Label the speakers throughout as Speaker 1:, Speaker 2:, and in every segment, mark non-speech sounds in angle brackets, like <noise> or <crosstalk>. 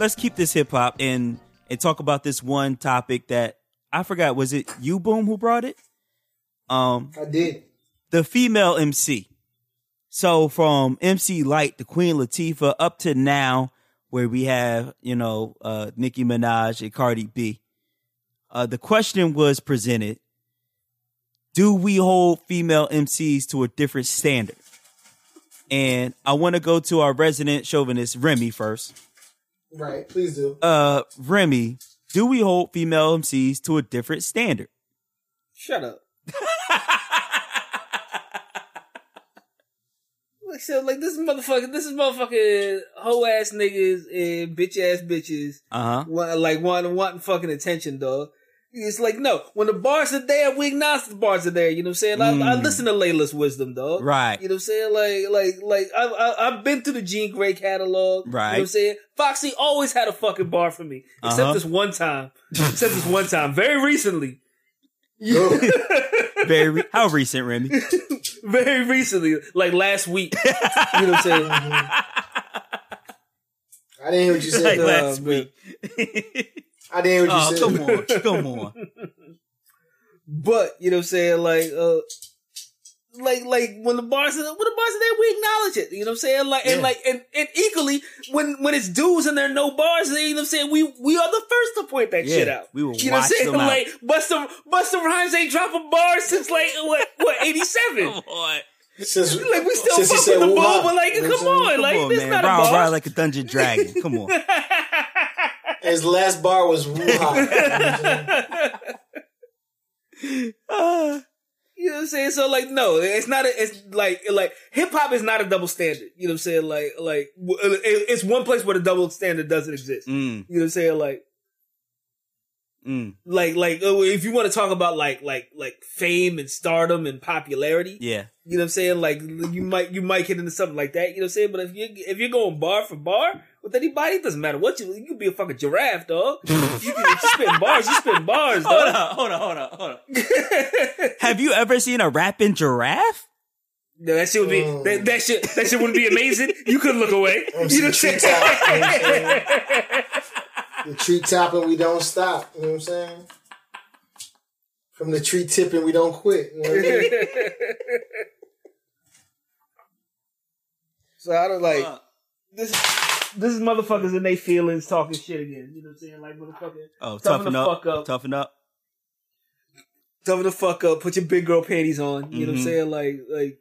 Speaker 1: let's keep this hip hop and and talk about this one topic that I forgot. Was it you, Boom, who brought it? Um,
Speaker 2: I did.
Speaker 1: the female MC. So from MC Lyte to Queen Latifah up to now, where we have you know uh, Nicki Minaj and Cardi B. Uh, the question was presented: Do we hold female MCs to a different standard? And I want to go to our resident chauvinist Remy first.
Speaker 2: Right. Please do.
Speaker 1: Uh, Remy, do we hold female MCs to a different standard?
Speaker 3: Shut up. <laughs> like so, like this is motherfucker, this is motherfucking hoe ass niggas and bitch ass bitches.
Speaker 1: Uh huh.
Speaker 3: Like wanting wanting fucking attention, dog. It's like no, when the bars are there, we acknowledge the bars are there. You know what I'm saying? I, I
Speaker 1: Mm.
Speaker 3: listen to Layla's wisdom, dog.
Speaker 1: Right.
Speaker 3: You know what I'm saying? Like, like, like I, I, I've been through the Jean Grae catalog. Right. You know
Speaker 1: Right.
Speaker 3: what I'm saying? Foxy always had a fucking bar for me, except
Speaker 1: Uh-huh.
Speaker 3: this one time. except this one time, very recently.
Speaker 2: Go. <laughs>
Speaker 1: Very re- how recent, Remy? <laughs>
Speaker 3: very recently, like last week. you know what I'm saying? <laughs>
Speaker 2: I didn't hear what you said.
Speaker 1: like
Speaker 3: uh,
Speaker 1: last
Speaker 3: man.
Speaker 1: week.
Speaker 2: I didn't hear what
Speaker 1: oh,
Speaker 2: you said.
Speaker 1: come on, <laughs> come on.
Speaker 3: But you know what I'm saying? Like, uh, like, like when the bars are when the bars are there, we acknowledge it. You know what I'm saying? Like, and like, and, and equally when when it's dudes and there are no bars, you know what I'm saying? We we are the first to point that
Speaker 1: Yeah,
Speaker 3: shit out.
Speaker 1: we will
Speaker 3: You know what I'm saying?
Speaker 1: them out.
Speaker 3: Like Busta Busta Rhymes ain't dropping bars since like what what <laughs> 87.
Speaker 1: on.
Speaker 2: Since,
Speaker 3: Like we still
Speaker 2: since he
Speaker 3: fuck with the
Speaker 2: Wuhan.
Speaker 3: bull, but like
Speaker 2: You
Speaker 3: come on,
Speaker 2: saying?
Speaker 3: like
Speaker 1: Come on,
Speaker 3: this
Speaker 1: man.
Speaker 3: not a
Speaker 1: Round
Speaker 3: bar.
Speaker 1: like a dungeon dragon. Come on. <laughs>
Speaker 2: His last bar was <laughs> Wuhan.
Speaker 1: Uh,
Speaker 3: You know what I'm saying? So like, no, it's not. A, it's like like hip hop is not a double standard. You know what I'm saying? Like like it's one place where the double standard doesn't exist.
Speaker 1: mm,
Speaker 3: You know what I'm saying? Like
Speaker 1: mm,
Speaker 3: like like uh, if you want to talk about like like like fame and stardom and popularity,
Speaker 1: yeah.
Speaker 3: you know what I'm saying? Like you might you might get into something like that. You know what I'm saying? But if you if you're going bar for bar with anybody, it doesn't matter what you you could be a fucking giraffe, dog. you, can, if you spit bars, you spit bars,
Speaker 1: Hold
Speaker 3: dog.
Speaker 1: on, hold on, hold on, hold on. <laughs> Have you ever seen a rapping giraffe?
Speaker 3: No, that shit would be
Speaker 2: Mm.
Speaker 3: that, that shit that shit wouldn't be amazing. You could look away. <laughs>
Speaker 2: I'm
Speaker 3: You know what I'm saying?
Speaker 2: treetop, <laughs> you know what I'm saying? The tree top and we don't stop. You know what I'm saying? From the tree tipping, we don't quit. You know what I mean?
Speaker 3: so I don't like
Speaker 1: Uh,
Speaker 3: this. This is motherfuckers and they feelings talking shit again. You know what I'm saying? Like motherfucker,
Speaker 1: oh,
Speaker 3: Toughen
Speaker 1: toughen
Speaker 3: the
Speaker 1: up,
Speaker 3: fuck up.
Speaker 1: toughen up.
Speaker 3: toughen the fuck up. Put your big girl panties on. You know what I'm
Speaker 1: Mhm.
Speaker 3: saying? Like like.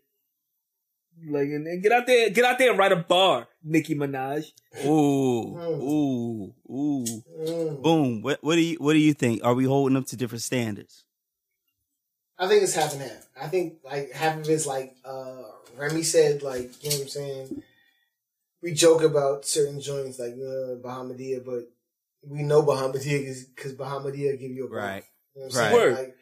Speaker 3: Like and, and get out there, get out there and write a bar, Nicki Minaj.
Speaker 1: Ooh,
Speaker 2: Mm.
Speaker 1: ooh, ooh.
Speaker 2: Mm.
Speaker 1: Boom. What, what do you What do you think? Are we holding up to different standards?
Speaker 2: I think it's half and half. I think like half of it's like uh Remy said, like you know what I'm saying. We joke about certain joints like uh, Bahamadia, but we know Bahamadia because Bahamadia give you a bar.
Speaker 1: Right.
Speaker 2: You know
Speaker 1: Right.
Speaker 3: Word.
Speaker 2: Like,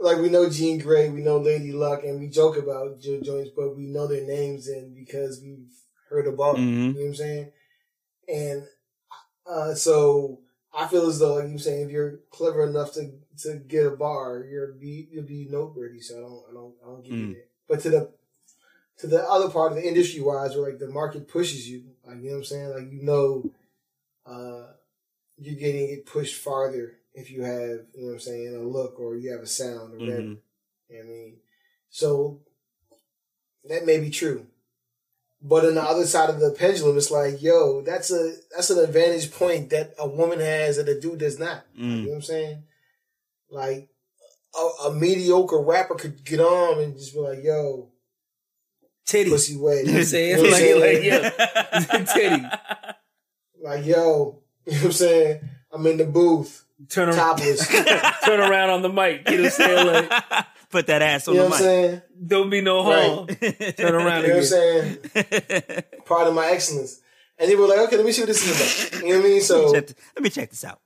Speaker 2: like we know Jean Grae, we know Lady Luck, and we joke about jo- joints, but we know their names and because we've heard about them.
Speaker 1: Mhm.
Speaker 2: You know what I'm saying? And uh, so I feel as though, like you were saying, if you're clever enough to to get a bar, you're be you'll be noteworthy. So I don't I don't I don't give you
Speaker 1: Mm.
Speaker 2: that. But to the to the other part of the industry wise, where like the market pushes you, like you know what I'm saying, like you know, uh, you're getting it pushed farther if you have you know what I'm saying a look or you have a sound or whatever.
Speaker 1: Mhm.
Speaker 2: You know what I mean, so that may be true. But on the other side of the pendulum, it's like, yo, that's a that's an advantage point that a woman has that a dude does not. You
Speaker 1: Mm.
Speaker 2: know what I'm saying? Like a, a mediocre rapper could get on and just be like, yo,
Speaker 3: Titty.
Speaker 2: pussy wet.
Speaker 3: You know what I'm saying?
Speaker 2: You know what I'm
Speaker 3: Like,
Speaker 2: saying?
Speaker 3: like, yeah. <laughs> Titty.
Speaker 2: Like, yo, you know what I'm saying? I'm in the booth,
Speaker 3: Turn around,
Speaker 2: topless. <laughs>
Speaker 3: turn around on the mic. You know what I'm saying? Like, <laughs>
Speaker 1: Put that ass on
Speaker 2: know
Speaker 1: the
Speaker 2: what I'm saying?
Speaker 3: don't be no
Speaker 2: Right.
Speaker 3: harm. Turn around
Speaker 2: You know what I'm
Speaker 3: again.
Speaker 2: saying? Part of my excellence. And they were like, okay, let me see what this is about. You know what I mean? So,
Speaker 1: Check Let me check this out.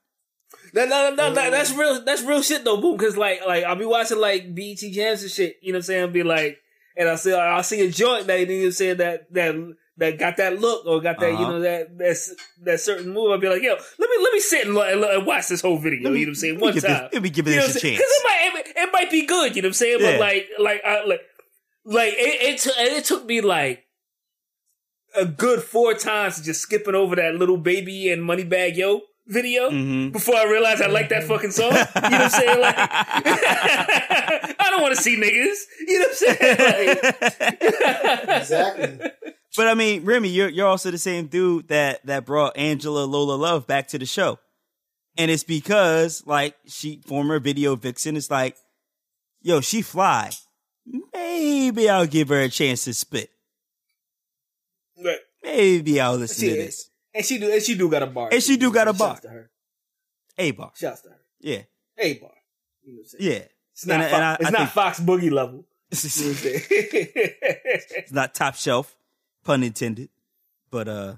Speaker 3: That, that, that, that- that's real. That's real shit though, boom. Because like, like I'll be watching like BET jams and shit. You know what I'm saying? I'll be like, and I see, I see a joint that you know saying that that that got that look or got that you
Speaker 1: Uh-huh.
Speaker 3: know that that's that certain move. I'd be like, yo, let me let me sit and, and, watch this whole video.
Speaker 1: Me-
Speaker 3: you know what I'm saying? One
Speaker 1: give this-
Speaker 3: time.
Speaker 1: let me give
Speaker 3: You know
Speaker 1: this a chance.
Speaker 3: 'Cause it might it, it might be good. You know what I'm saying?
Speaker 1: Yeah.
Speaker 3: But like like I like like it it, t- it took me like a good four times just skipping over that Lil Baby and Moneybagg Yo video
Speaker 1: Mhm.
Speaker 3: before I realized I like that fucking song. You know what I'm saying? Like, <laughs> I don't want to see niggas. You know what I'm saying? Like, <laughs>
Speaker 2: Exactly.
Speaker 1: But I mean, Remy, you're you're also the same dude that that brought Angela Lola Love back to the show, and it's because like she former video vixen is like, yo, she fly. Maybe I'll give her a chance to spit.
Speaker 3: Right.
Speaker 1: Maybe I'll listen to this.
Speaker 3: And she do, and she do got a bar.
Speaker 1: And she do got a bar.
Speaker 3: Shouts to her.
Speaker 1: A bar,
Speaker 3: Shouts to her.
Speaker 1: yeah,
Speaker 3: A bar. You know what I'm saying?
Speaker 1: yeah.
Speaker 3: It's not,
Speaker 1: And-
Speaker 3: Fox,
Speaker 1: and I-
Speaker 3: it's
Speaker 1: I
Speaker 3: not Fox Boogie level. <laughs> You know what I'm saying? <laughs>
Speaker 1: it's not top shelf, pun intended. But uh,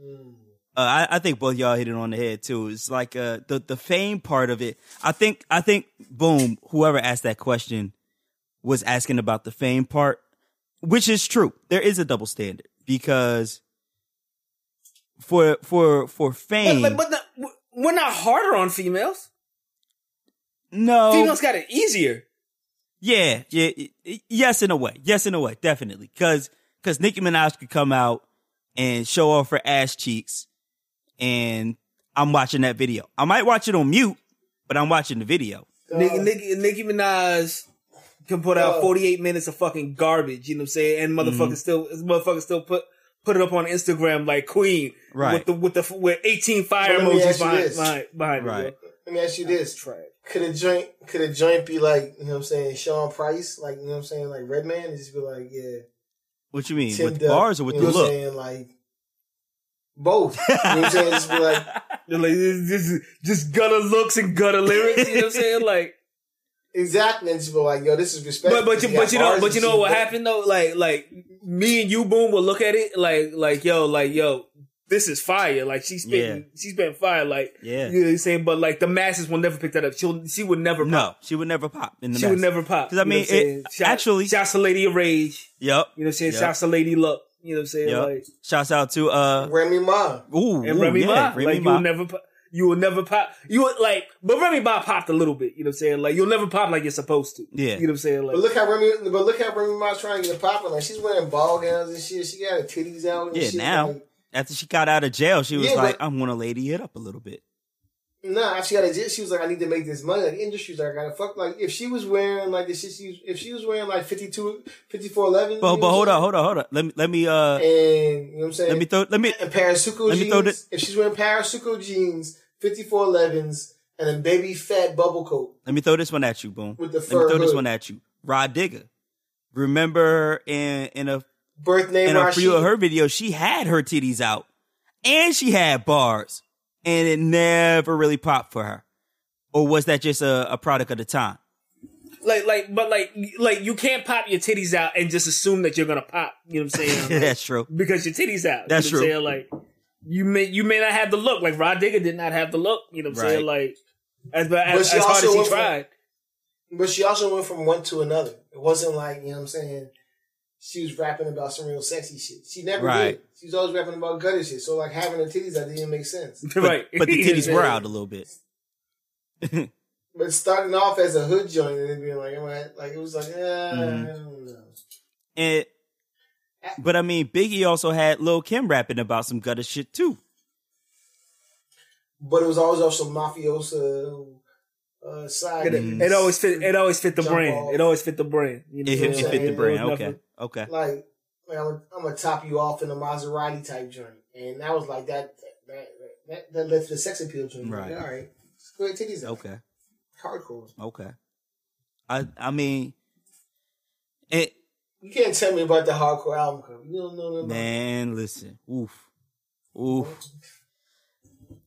Speaker 2: Mm.
Speaker 1: uh I, I think both y'all hit it on the head too. It's like uh the the fame part of it. I think I think boom, whoever asked that question was asking about the fame part, which is true. There is a double standard because for for for
Speaker 3: but,
Speaker 1: fame,
Speaker 3: but, but not, we're not harder on females.
Speaker 1: no,
Speaker 3: Females got it easier.
Speaker 1: Yeah, yeah, y- y- yes, in a way, yes, in a way, definitely, because because Nicki Minaj could come out and show off her ass cheeks, and I'm watching that video. I might watch it on mute, but I'm watching the video.
Speaker 3: Nicki,
Speaker 2: Uh,
Speaker 3: Nicki, Nicki Minaj can put out
Speaker 2: Uh.
Speaker 3: 48 minutes of fucking garbage, you know what I'm saying? And motherfuckers
Speaker 1: Mm-hmm.
Speaker 3: still, motherfuckers still put, put it up on Instagram like Queen.
Speaker 1: Right.
Speaker 3: With the, with the, with 18 fire
Speaker 2: But let
Speaker 3: emojis behind,
Speaker 2: this.
Speaker 3: behind, behind
Speaker 1: Right.
Speaker 3: it.
Speaker 2: Let me ask you this:
Speaker 3: Trash.
Speaker 2: Could a joint could a joint be like you know what I'm saying Sean Price like you know what I'm saying like Redman and just be like yeah
Speaker 1: What you mean with the bars or with
Speaker 2: you
Speaker 1: the
Speaker 2: know what I'm
Speaker 1: look?
Speaker 2: saying like both you know what I'm saying just be like <laughs>
Speaker 3: They're like, this, this just gutter looks and gutter lyrics, you know what I'm saying? Like,
Speaker 2: exactly and just be like yo this is respect
Speaker 3: but, but you, but you know, but you know what
Speaker 2: happened.
Speaker 3: happened though? Like, like me and you, boom, will look at it like, like, yo, like, yo, this is fire. Like, she's she's she's been fire. Like,
Speaker 1: Yeah.
Speaker 3: you know what I'm saying? But like, the masses will never pick that up. She'll, she would never pop.
Speaker 1: No, she would never pop in the.
Speaker 3: She would
Speaker 1: mess.
Speaker 3: never pop.
Speaker 1: 'Cause, I
Speaker 3: You know
Speaker 1: mean,
Speaker 3: what I'm
Speaker 1: it-
Speaker 3: Shout-
Speaker 1: actually-
Speaker 3: shouts to Lady of Rage.
Speaker 1: Yep.
Speaker 3: You know what I'm saying?
Speaker 1: Yep.
Speaker 3: Shouts to Lady Luck. You know what I'm saying?
Speaker 1: Yep.
Speaker 3: Like,
Speaker 1: Shouts out to uh,
Speaker 2: Remy Ma
Speaker 1: ooh,
Speaker 3: and
Speaker 1: ooh,
Speaker 3: Remy
Speaker 1: yeah,
Speaker 3: Ma.
Speaker 1: Remy
Speaker 3: like, you
Speaker 1: Ma.
Speaker 3: will never pop. You will never pop. You would like, but Remy Ma popped a little bit. You know what I'm saying? Like, you'll never pop like you're supposed to.
Speaker 1: Yeah.
Speaker 3: You know what I'm saying? Like,
Speaker 2: but look how Remy but look how Remy Ma's trying to get it popping like she's wearing ball gowns and shit she got her titties out and
Speaker 1: Yeah,
Speaker 2: shit,
Speaker 1: now.
Speaker 2: like,
Speaker 1: After she got out of jail, she was
Speaker 2: Yeah,
Speaker 1: like,
Speaker 2: but-
Speaker 1: "I'm gonna lady it up a little bit."
Speaker 2: Nah, after she got a she was like, I need to make this money. Like, the industry's like, I gotta fuck. Like, if she was wearing like the shit, she was, if she was wearing like 52, 5411.
Speaker 1: But but hold on, hold on, hold on. Let me let me uh
Speaker 2: And you know what I'm saying?
Speaker 1: let me throw let me
Speaker 2: and Parasuco
Speaker 1: let me
Speaker 2: jeans.
Speaker 1: throw
Speaker 2: if she's wearing Parasuco jeans, 5411s, and a baby fat bubble coat
Speaker 1: let me throw this one at you, boom.
Speaker 2: with the fur
Speaker 1: Let me throw this one at you. Rah Digga. Remember in in a
Speaker 2: birth name
Speaker 1: in a few of her videos, she had her titties out and she had bars, and it never really popped for her. Or was that just a, a product of the time?
Speaker 3: like, like, but like, like, you can't pop your titties out and just assume that you're gonna pop. You know what I'm saying? <laughs> Like,
Speaker 1: That's true.
Speaker 3: because your titties out.
Speaker 1: That's
Speaker 3: you know
Speaker 1: true.
Speaker 3: Saying? Like, you may you may not have the look. Like Rah Digga did not have the look. You know what I'm saying? Like, as as,
Speaker 2: she
Speaker 3: as hard as he
Speaker 2: went from-
Speaker 3: tried.
Speaker 2: But she also went from one to another. It wasn't like, you know what I'm saying? She was rapping about some real sexy shit. She never
Speaker 1: Right.
Speaker 2: did. She was always rapping about gutter shit. So like having her titties out didn't make sense.
Speaker 1: But, <laughs>
Speaker 3: right.
Speaker 1: but the <laughs> titties were out a little bit. <laughs>
Speaker 2: But starting off as a hood joint and then being like, am I, like it was like, eh,
Speaker 1: Mhm.
Speaker 2: I don't know.
Speaker 1: And but I mean, Biggie also had Lil Kim rapping about some gutter shit too.
Speaker 2: But it was always off some mafiosa uh, side.
Speaker 3: It, it always fit. It always fit the
Speaker 2: Jump
Speaker 3: brand.
Speaker 2: off.
Speaker 3: It always fit the brand. You know
Speaker 1: It,
Speaker 3: what
Speaker 1: it fit the
Speaker 2: It
Speaker 1: brand. Okay,
Speaker 3: nothing-
Speaker 1: okay.
Speaker 2: like, like I'm, gonna- I'm gonna top you off in a Maserati type joint, and that was like that. That that, that led to the sex appeal joint.
Speaker 1: Right.
Speaker 2: Like, all right, go ahead titties out.
Speaker 1: Okay.
Speaker 2: Hardcore.
Speaker 1: Okay. I I mean, it
Speaker 2: You can't tell me about the hardcore album cover. You don't know nothing about
Speaker 1: man. Listen, oof, oof.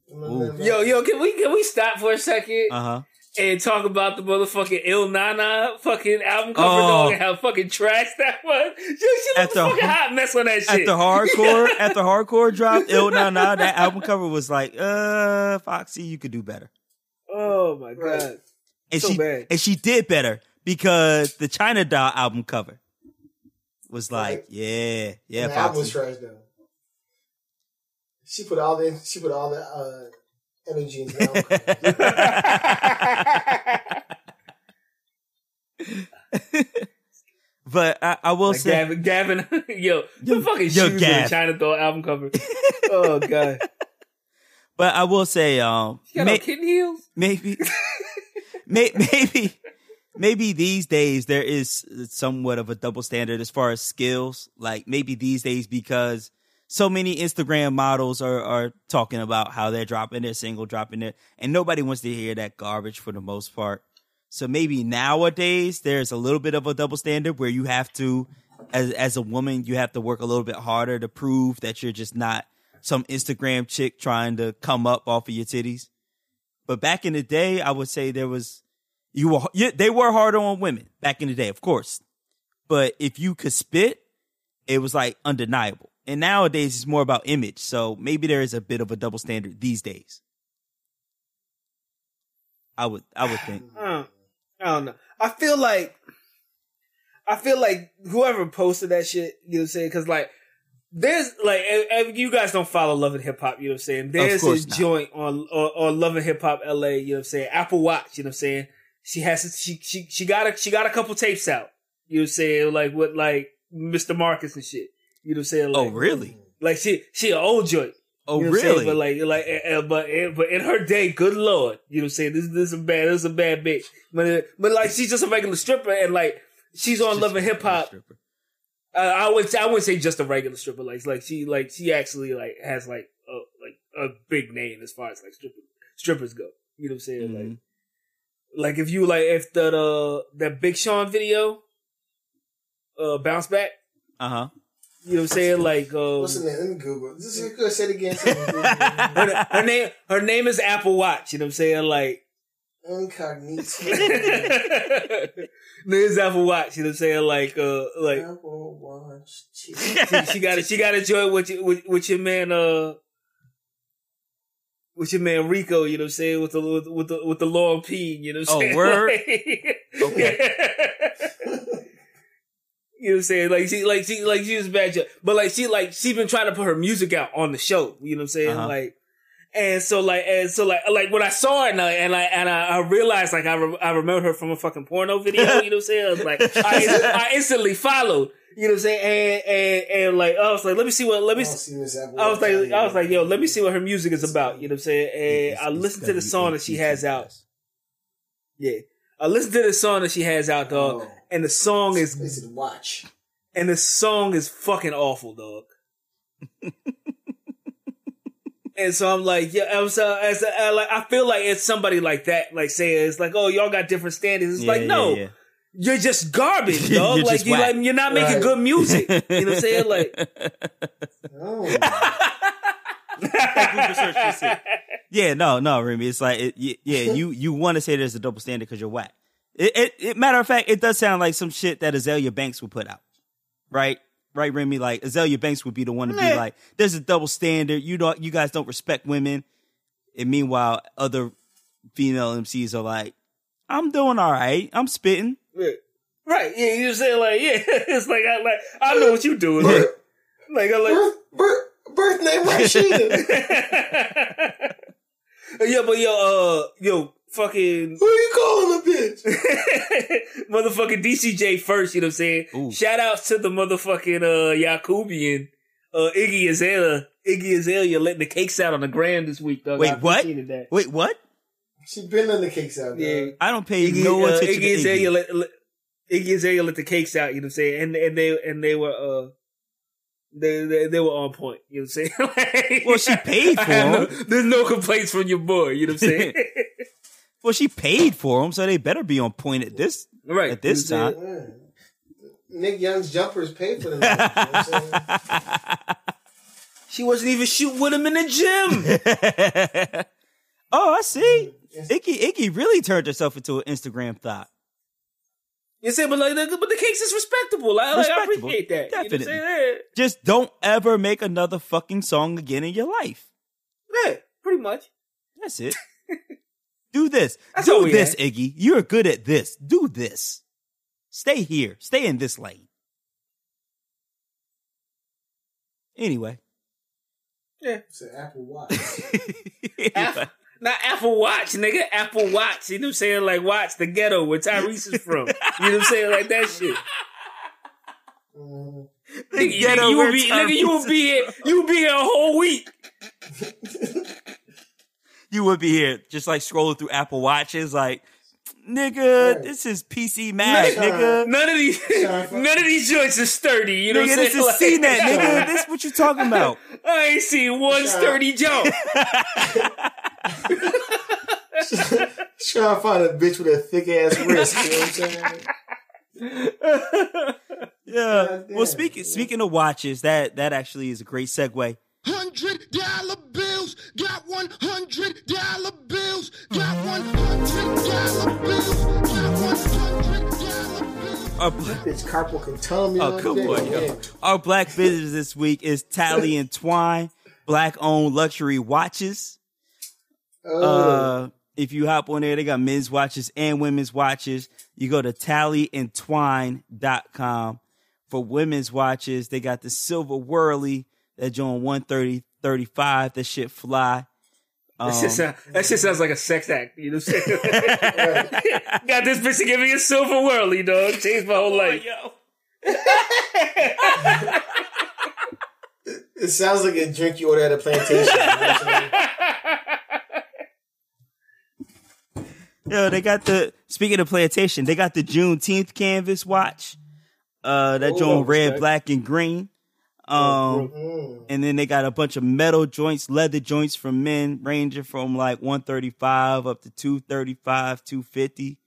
Speaker 2: you don't know nothing about
Speaker 3: Yo, yo, can we can we stop for a second
Speaker 1: Uh huh.
Speaker 3: And talk about the motherfucking Ill Na Na fucking album cover
Speaker 1: Oh.
Speaker 3: dog and how fucking trash that was? She, she looked
Speaker 1: After-
Speaker 3: fucking hot mess on that shit. <laughs>
Speaker 1: At the hardcore, after hardcore dropped, Ill Na Na that album cover was like, uh, Foxy, you could do better.
Speaker 3: oh my god.
Speaker 2: Right.
Speaker 1: And
Speaker 3: So
Speaker 1: she
Speaker 3: bad.
Speaker 1: and she did better because the Chyna Doll album cover was like,
Speaker 2: Right.
Speaker 1: yeah, yeah,
Speaker 2: And the album was
Speaker 1: Foxy.
Speaker 2: trash though. She put all the she put all the uh, energy into the album cover.
Speaker 1: But I, I will
Speaker 3: Like
Speaker 1: say,
Speaker 3: Gavin, Gavin, <laughs> yo, the
Speaker 1: Yo,
Speaker 3: fucking
Speaker 1: yo,
Speaker 3: shoes
Speaker 1: Gav.
Speaker 3: on the Chinatown album cover. <laughs> oh god,
Speaker 1: but I will say, um,
Speaker 3: you got
Speaker 1: may-
Speaker 3: no kitten heels.
Speaker 1: maybe, <laughs> may, maybe, maybe these days there is somewhat of a double standard as far as skills. Like maybe these days because so many Instagram models are are talking about how they're dropping their single, dropping it, and nobody wants to hear that garbage for the most part. So maybe nowadays there's a little bit of a double standard where you have to, as as a woman, you have to work a little bit harder to prove that you're just not some Instagram chick trying to come up off of your titties. But back in the day, I would say there was you were they were harder on women back in the day, of course. But if you could spit, it was like undeniable. And nowadays it's more about image. So maybe there is a bit of a double standard these days. I would I would think.
Speaker 3: I <sighs> don't, hmm. I don't know. I feel like I feel like whoever posted that shit, you know what I'm saying? Because like there's like you guys don't follow Love and Hip Hop, you know what I'm saying? There's
Speaker 1: not.
Speaker 3: joint on on, on Love and Hip Hop LA, you know what I'm saying? Apple Watts, you know what I'm saying? She has she she she got a she got a couple tapes out, you know what I'm saying? Like with like Mr. Marcus and shit. You know what I'm saying?
Speaker 1: Oh really?
Speaker 3: Like she she an old joint.
Speaker 1: Oh
Speaker 3: You know what I'm saying?
Speaker 1: really?
Speaker 3: But like, like, uh, but but in her day, good lord, you know what I'm saying? This this is a bad, this is a bad bitch. But but like, she's just a regular stripper, and like, she's on Love and Hip Hop. Uh, I would I wouldn't say just a regular stripper. Like like she like she actually like has like a like a big name as far as like stripper, strippers go. You know what I'm saying?
Speaker 1: Mhm.
Speaker 3: Like like if you like if the uh, that Big Sean video, uh, bounce back.
Speaker 1: Uh huh.
Speaker 3: You know what I'm saying? Like uh,
Speaker 2: What's the name? Let me Google. This is good. Say it again.
Speaker 3: her, her name her name is Apple Watts. You know what I'm saying? Like.
Speaker 2: Incognito. <laughs>
Speaker 3: Niggas Apple Watch, you know what I'm saying? Like, uh, like
Speaker 2: Apple Watch.
Speaker 3: she, she got it. she got to join with your, with, with your man, uh, with your man Rico, you know what I'm saying? With the with, with the with the long P, you know what I'm
Speaker 1: Oh,
Speaker 3: saying?
Speaker 1: word? <laughs>
Speaker 3: okay. <laughs> you know what I'm saying? Like she like she like she was bad, jo- but like she like she been trying to put her music out on the show. You know what I'm saying?
Speaker 1: Uh-huh.
Speaker 3: Like. And so like, and so like, like when I saw it and I, and I, and I, I realized like I, re- I remember her from a fucking porno video, you know what I'm saying? I was like, <laughs> I, I instantly followed, you know what I'm saying? And, and, and like, I was like, let me see what, let me,
Speaker 2: I
Speaker 3: see.
Speaker 2: see
Speaker 3: I was like, I was like, yo, let me see what her music is about, you know what I'm saying? And
Speaker 1: It's-
Speaker 3: I listened to the song that she has out. Yeah. I listened to the song that she has out, dog. And the song is,
Speaker 2: This is watch.
Speaker 3: and the song is fucking awful, dog. <laughs> and so I'm like, yeah, I'm so, as I, like, I feel like it's somebody like that, like saying it's like, oh, y'all got different standards. It's
Speaker 1: Yeah,
Speaker 3: like,
Speaker 1: yeah,
Speaker 3: no,
Speaker 1: yeah.
Speaker 3: you're just garbage, <laughs> dog.
Speaker 1: You're
Speaker 3: like
Speaker 1: just
Speaker 3: you
Speaker 1: whack.
Speaker 3: like you're not making
Speaker 2: Right.
Speaker 3: good music. You know what I'm saying? Like, <laughs>
Speaker 2: Oh.
Speaker 1: Google search this shit. Yeah, no, no, Remy. It's like, it, yeah, you you want to say there's a double standard because you're whack. It, it, it, matter of fact, it does sound like some shit that Azealia Banks would put out, right? Right, Remy. Like Azealia Banks would be the one to be like, "There's a double standard. You don't, you guys don't respect women." And meanwhile, other female MCs are like, "I'm doing all right. I'm spitting."
Speaker 3: Yeah. Right. Yeah, you say like, yeah. <laughs> It's like I like I know what you're doing. Like, like I like
Speaker 2: birth, birth, birth name Rashida. <laughs> <laughs>
Speaker 3: Yeah, but yo, uh yo, fucking
Speaker 2: Who you calling a bitch? <laughs>
Speaker 3: motherfucking DCJ first, you know what I'm saying?
Speaker 1: Ooh.
Speaker 3: Shout outs to the motherfucking uh Yakubian, uh Iggy Azalea. Iggy Azalea letting the cakes out on the gram this week, dog.
Speaker 1: Wait,
Speaker 3: I
Speaker 1: what?
Speaker 3: That.
Speaker 1: Wait, what?
Speaker 2: She been letting the cakes out there.
Speaker 3: Yeah.
Speaker 1: I don't pay
Speaker 3: Iggy,
Speaker 1: no
Speaker 3: uh,
Speaker 1: attention
Speaker 3: Iggy
Speaker 1: to
Speaker 3: Azalea
Speaker 1: Iggy.
Speaker 3: let, let Iggy Azalea let the cakes out, you know what I'm saying? And and they and they were uh they, they they were on point, you know what I'm saying? Like,
Speaker 1: Well, she <laughs> paid for
Speaker 3: have no- there's no complaints from your boy, you know what I'm <laughs> saying?
Speaker 1: Well, she paid for them, so they better be on point at this
Speaker 3: right.
Speaker 1: at this
Speaker 3: you
Speaker 1: time.
Speaker 3: I'm?
Speaker 2: Yeah. Nick Young's jumpers paid for them. You know what I'm saying? <laughs>
Speaker 3: She wasn't even shooting with him in the gym. <laughs>
Speaker 1: oh, I see.
Speaker 2: Yes.
Speaker 1: Iggy Iggy really turned herself into an Instagram thought.
Speaker 3: You say, but like, but the case is respectable. I, like, I appreciate that.
Speaker 1: Definitely.
Speaker 3: You know what I'm?
Speaker 1: Just don't ever make another fucking song again in your life.
Speaker 3: Yeah, yeah, pretty much.
Speaker 1: That's it. <laughs> Do this.
Speaker 3: That's
Speaker 1: Do this. Iggy. You're good at this. Do this. Stay here. Stay in this lane. Anyway. Yeah.
Speaker 2: It's an Apple Watch. <laughs>
Speaker 3: Apple, not Apple Watch, nigga. Apple Watch. You know what I'm saying? Like, watch the ghetto where Tyrese is from. You know what I'm saying? Like that shit. Nigga, you, you would be, nigga, you would be here, you would be here a whole week. <laughs>
Speaker 1: you would be here just like scrolling through Apple Watches, like, nigga,
Speaker 2: Right.
Speaker 1: this is PC Mag,
Speaker 2: Right.
Speaker 1: nigga.
Speaker 3: None of these,
Speaker 2: Sorry,
Speaker 3: none of these joints is sturdy. You know
Speaker 1: Nigga,
Speaker 3: what I'm
Speaker 1: this
Speaker 3: saying?
Speaker 1: is CNET, <laughs> nigga. This what you talking about? <laughs>
Speaker 3: I ain't seen one
Speaker 2: Sorry.
Speaker 3: sturdy jump. <laughs>
Speaker 2: Trying to find a bitch with a thick ass wrist. You know what I'm saying?
Speaker 1: Yeah.
Speaker 2: God
Speaker 1: Well, speaking speaking of watches, that that actually is a great segue.
Speaker 4: Hundred dollar bills, got one hundred dollar bills, got one hundred dollar bills, got one hundred dollar bills.
Speaker 1: Our,
Speaker 2: Bitch, carpal can tell me.
Speaker 1: oh, come on, yo. Our black business this week is Tally and Twine, black owned luxury watches.
Speaker 2: Oh,
Speaker 1: Uh, if you hop on there, they got men's watches and women's watches. You go to tallyandtwine.com. For women's watches, they got the silver whirly that joint 130 35. That shit fly. Um,
Speaker 3: That shit, sound, that shit sounds like a sex act. You know what I'm saying? <laughs> <laughs> Got this bitch to give me a silver whirly, dog. Changed my whole life.
Speaker 2: it sounds like a drink you order at a plantation. You know what I'm saying?
Speaker 1: Yo, they got the speaking of plantation, they got the Juneteenth canvas watch. Uh that
Speaker 2: Oh,
Speaker 1: joint red, black, and green. Um
Speaker 2: Mm.
Speaker 1: and then they got a bunch of metal joints, leather joints from men, ranging from like 135 up to 235, 250.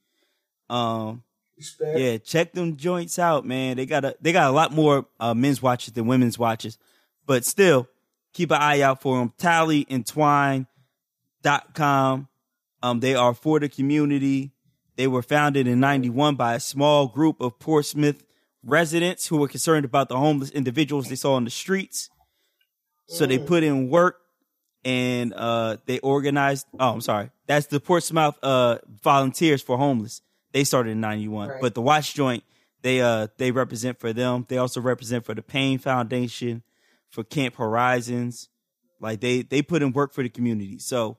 Speaker 1: Um
Speaker 2: Respect.
Speaker 1: yeah, check them joints out, man. They got a they got a lot more uh, men's watches than women's watches, but still keep an eye out for them. Tallyandtwine.com. Um, they are for the community. They were founded in '91 by a small group of Portsmouth residents who were concerned about the homeless individuals they saw on the streets. So they put in work and uh, they organized. Oh, I'm sorry. That's the Portsmouth uh, Volunteers for Homeless. They started in '91,
Speaker 2: Right.
Speaker 1: but the Watch Joint they uh they represent for them. They also represent for the Pain Foundation, for Camp Horizons. Like they they put in work for the community. So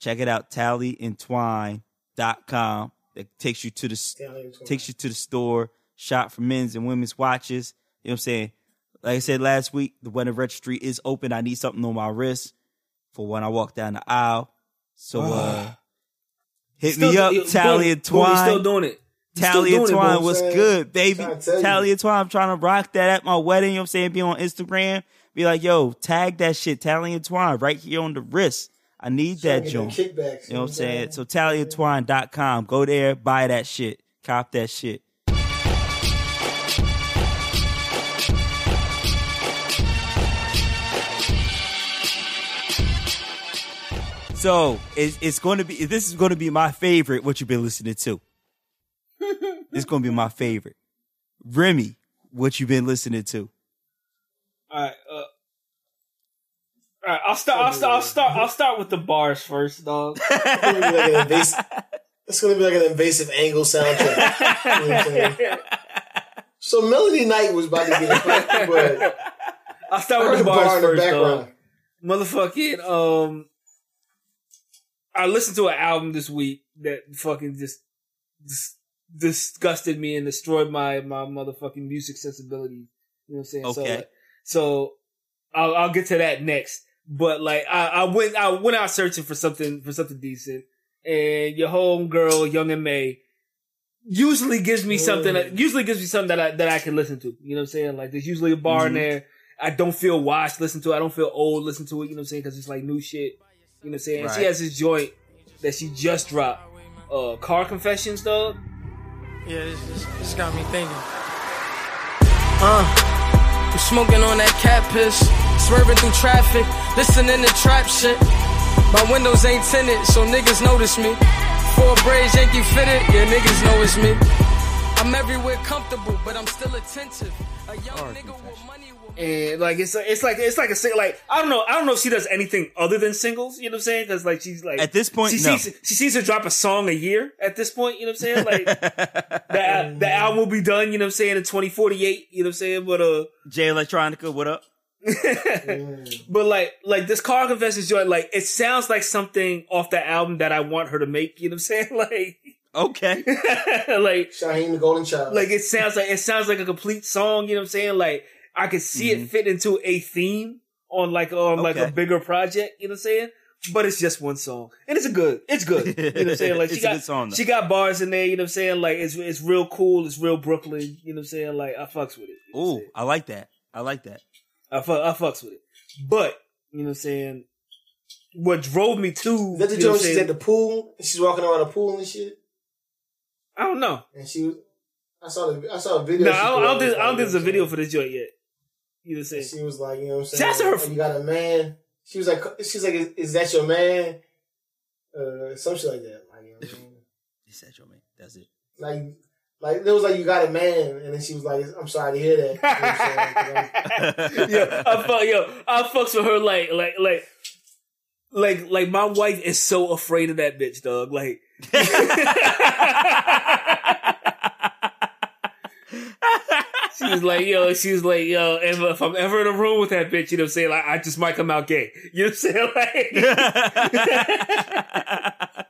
Speaker 1: check it out, tallyandtwine.com. That takes you to the takes you to the store, shop for men's and women's watches. You know what I'm saying? Like I said last week, the wedding registry is open. I need something on my wrist for when I walk down the aisle. So uh <sighs> hit me up,
Speaker 3: yo,
Speaker 1: Tally and
Speaker 3: boom, we
Speaker 1: Twine.
Speaker 3: still doing it. We still
Speaker 1: Tally and
Speaker 3: doing it,
Speaker 1: Twine
Speaker 3: boom.
Speaker 1: was
Speaker 2: saying?
Speaker 1: good, baby.
Speaker 2: Trying to tell you.
Speaker 1: Tally and Twine, I'm trying to rock that at my wedding. You know what I'm saying? Be on Instagram. Be like, yo, tag that shit, Tally and Twine, right here on the wrist. I need
Speaker 2: Trying
Speaker 1: that
Speaker 2: to get them
Speaker 1: joint. You know what I'm saying? So tallyandtwine.com. Go there, buy that shit. Cop that shit. So it's, it's going to be. This is going to be my favorite. What you've been listening to? it's going to be my favorite. Remy, what you've been listening to?
Speaker 3: All right. Uh, all right. I'll start. I'll start. I'll start. I'll start with the bars first, dog.
Speaker 2: It's gonna be like an invasive. It's gonna be like an invasive angle soundtrack. You know what I'm saying? So Melody Knight was about to get a fight, but
Speaker 3: I'll start with
Speaker 2: the
Speaker 3: the bars
Speaker 2: bar in the
Speaker 3: first, dog. Motherfucking um, I listened to an album this week that fucking just, just disgusted me and destroyed my my motherfucking music sensibility. You know what I'm saying? So,
Speaker 1: Okay.
Speaker 3: like, so I'll I'll get to that next. But like I, I went I went out searching for something for something decent, and your home girl, Young M.A, usually gives me something. That, mm. usually gives me something that I that I can listen to. You know what I'm saying? Like there's usually a bar in mm-hmm. there. I don't feel washed listen to it. I don't feel old listen to it. You know what I'm saying? Because it's like new shit. You know what I'm saying? And She has this joint that she just dropped. Uh, Car Confessions, dog.
Speaker 5: Yeah, this, this, this got me thinking. Uh, I'm smoking on that cat piss, swerving through traffic, listening to trap shit. My windows ain't tinted, so niggas notice me. Four braids, Yankee fitted, yeah, niggas know it's me. I'm everywhere comfortable, but I'm still attentive. A young nigga with money will
Speaker 3: and like it's it's like it's like a sing- like I don't know I don't know if she does anything other than singles. You know what I'm saying? Because like she's like
Speaker 1: At this point,
Speaker 3: she
Speaker 1: no.
Speaker 3: seems she seems to drop a song a year. At this point, you know what I'm saying? Like <laughs> the the album will be done. You know what I'm saying in 2048. You know what I'm saying? But uh.
Speaker 1: Jay Electronica, what up? <laughs>
Speaker 3: But like, like this car confessions joint, like it sounds like something off the album that I want her to make. You know what I'm saying? <laughs> Like,
Speaker 1: Okay. <laughs>
Speaker 3: like
Speaker 2: Shaheem the Golden Child.
Speaker 3: like it sounds like it sounds like a complete song. You know what I'm saying? Like I could see
Speaker 1: Mhm.
Speaker 3: it fit into a theme on like on like a bigger project. You know what I'm saying? But it's just one song, and it's a good. It's good. You know what I'm <laughs> saying? Like she
Speaker 1: It's a
Speaker 3: got
Speaker 1: good song,
Speaker 3: she got bars in there. You know what I'm saying? Like it's it's real cool. It's real Brooklyn. You know what I'm saying? Like I fucks with it. You know I'm
Speaker 1: Ooh. I like that. I like that.
Speaker 3: I fuck I fucks with it. But you know what I'm saying? What drove me to
Speaker 2: Is that the
Speaker 3: you know
Speaker 2: joint she's at the pool she's walking around the pool and shit?
Speaker 3: I don't know.
Speaker 2: And she was I saw the I saw a video.
Speaker 3: No, I don't, I don't think
Speaker 2: this
Speaker 3: I don't think there's a video for this joint yet. You know what saying?
Speaker 2: she was like, you know what I'm saying?
Speaker 3: Shout out to her.
Speaker 2: Oh, you got a man. She was like, she's like, is, is that your man? Uh, some shit like that. Like, you know what I mean?
Speaker 1: He said, "Yo, man, that's it."
Speaker 2: like, like it was like you got a man, and then she was like, I'm sorry to hear that. You know what I'm saying? 'Cause <laughs> I'm-
Speaker 3: yo, I fuck, yo, I fucks with her like, like, like, like, like. My wife is so afraid of that bitch, dog. Like, she was like, yo, she was like, yo, if, if I'm ever in a room with that bitch, you know what I'm saying? Like, I just might come out gay. You know what I'm saying? <laughs> Like, <laughs>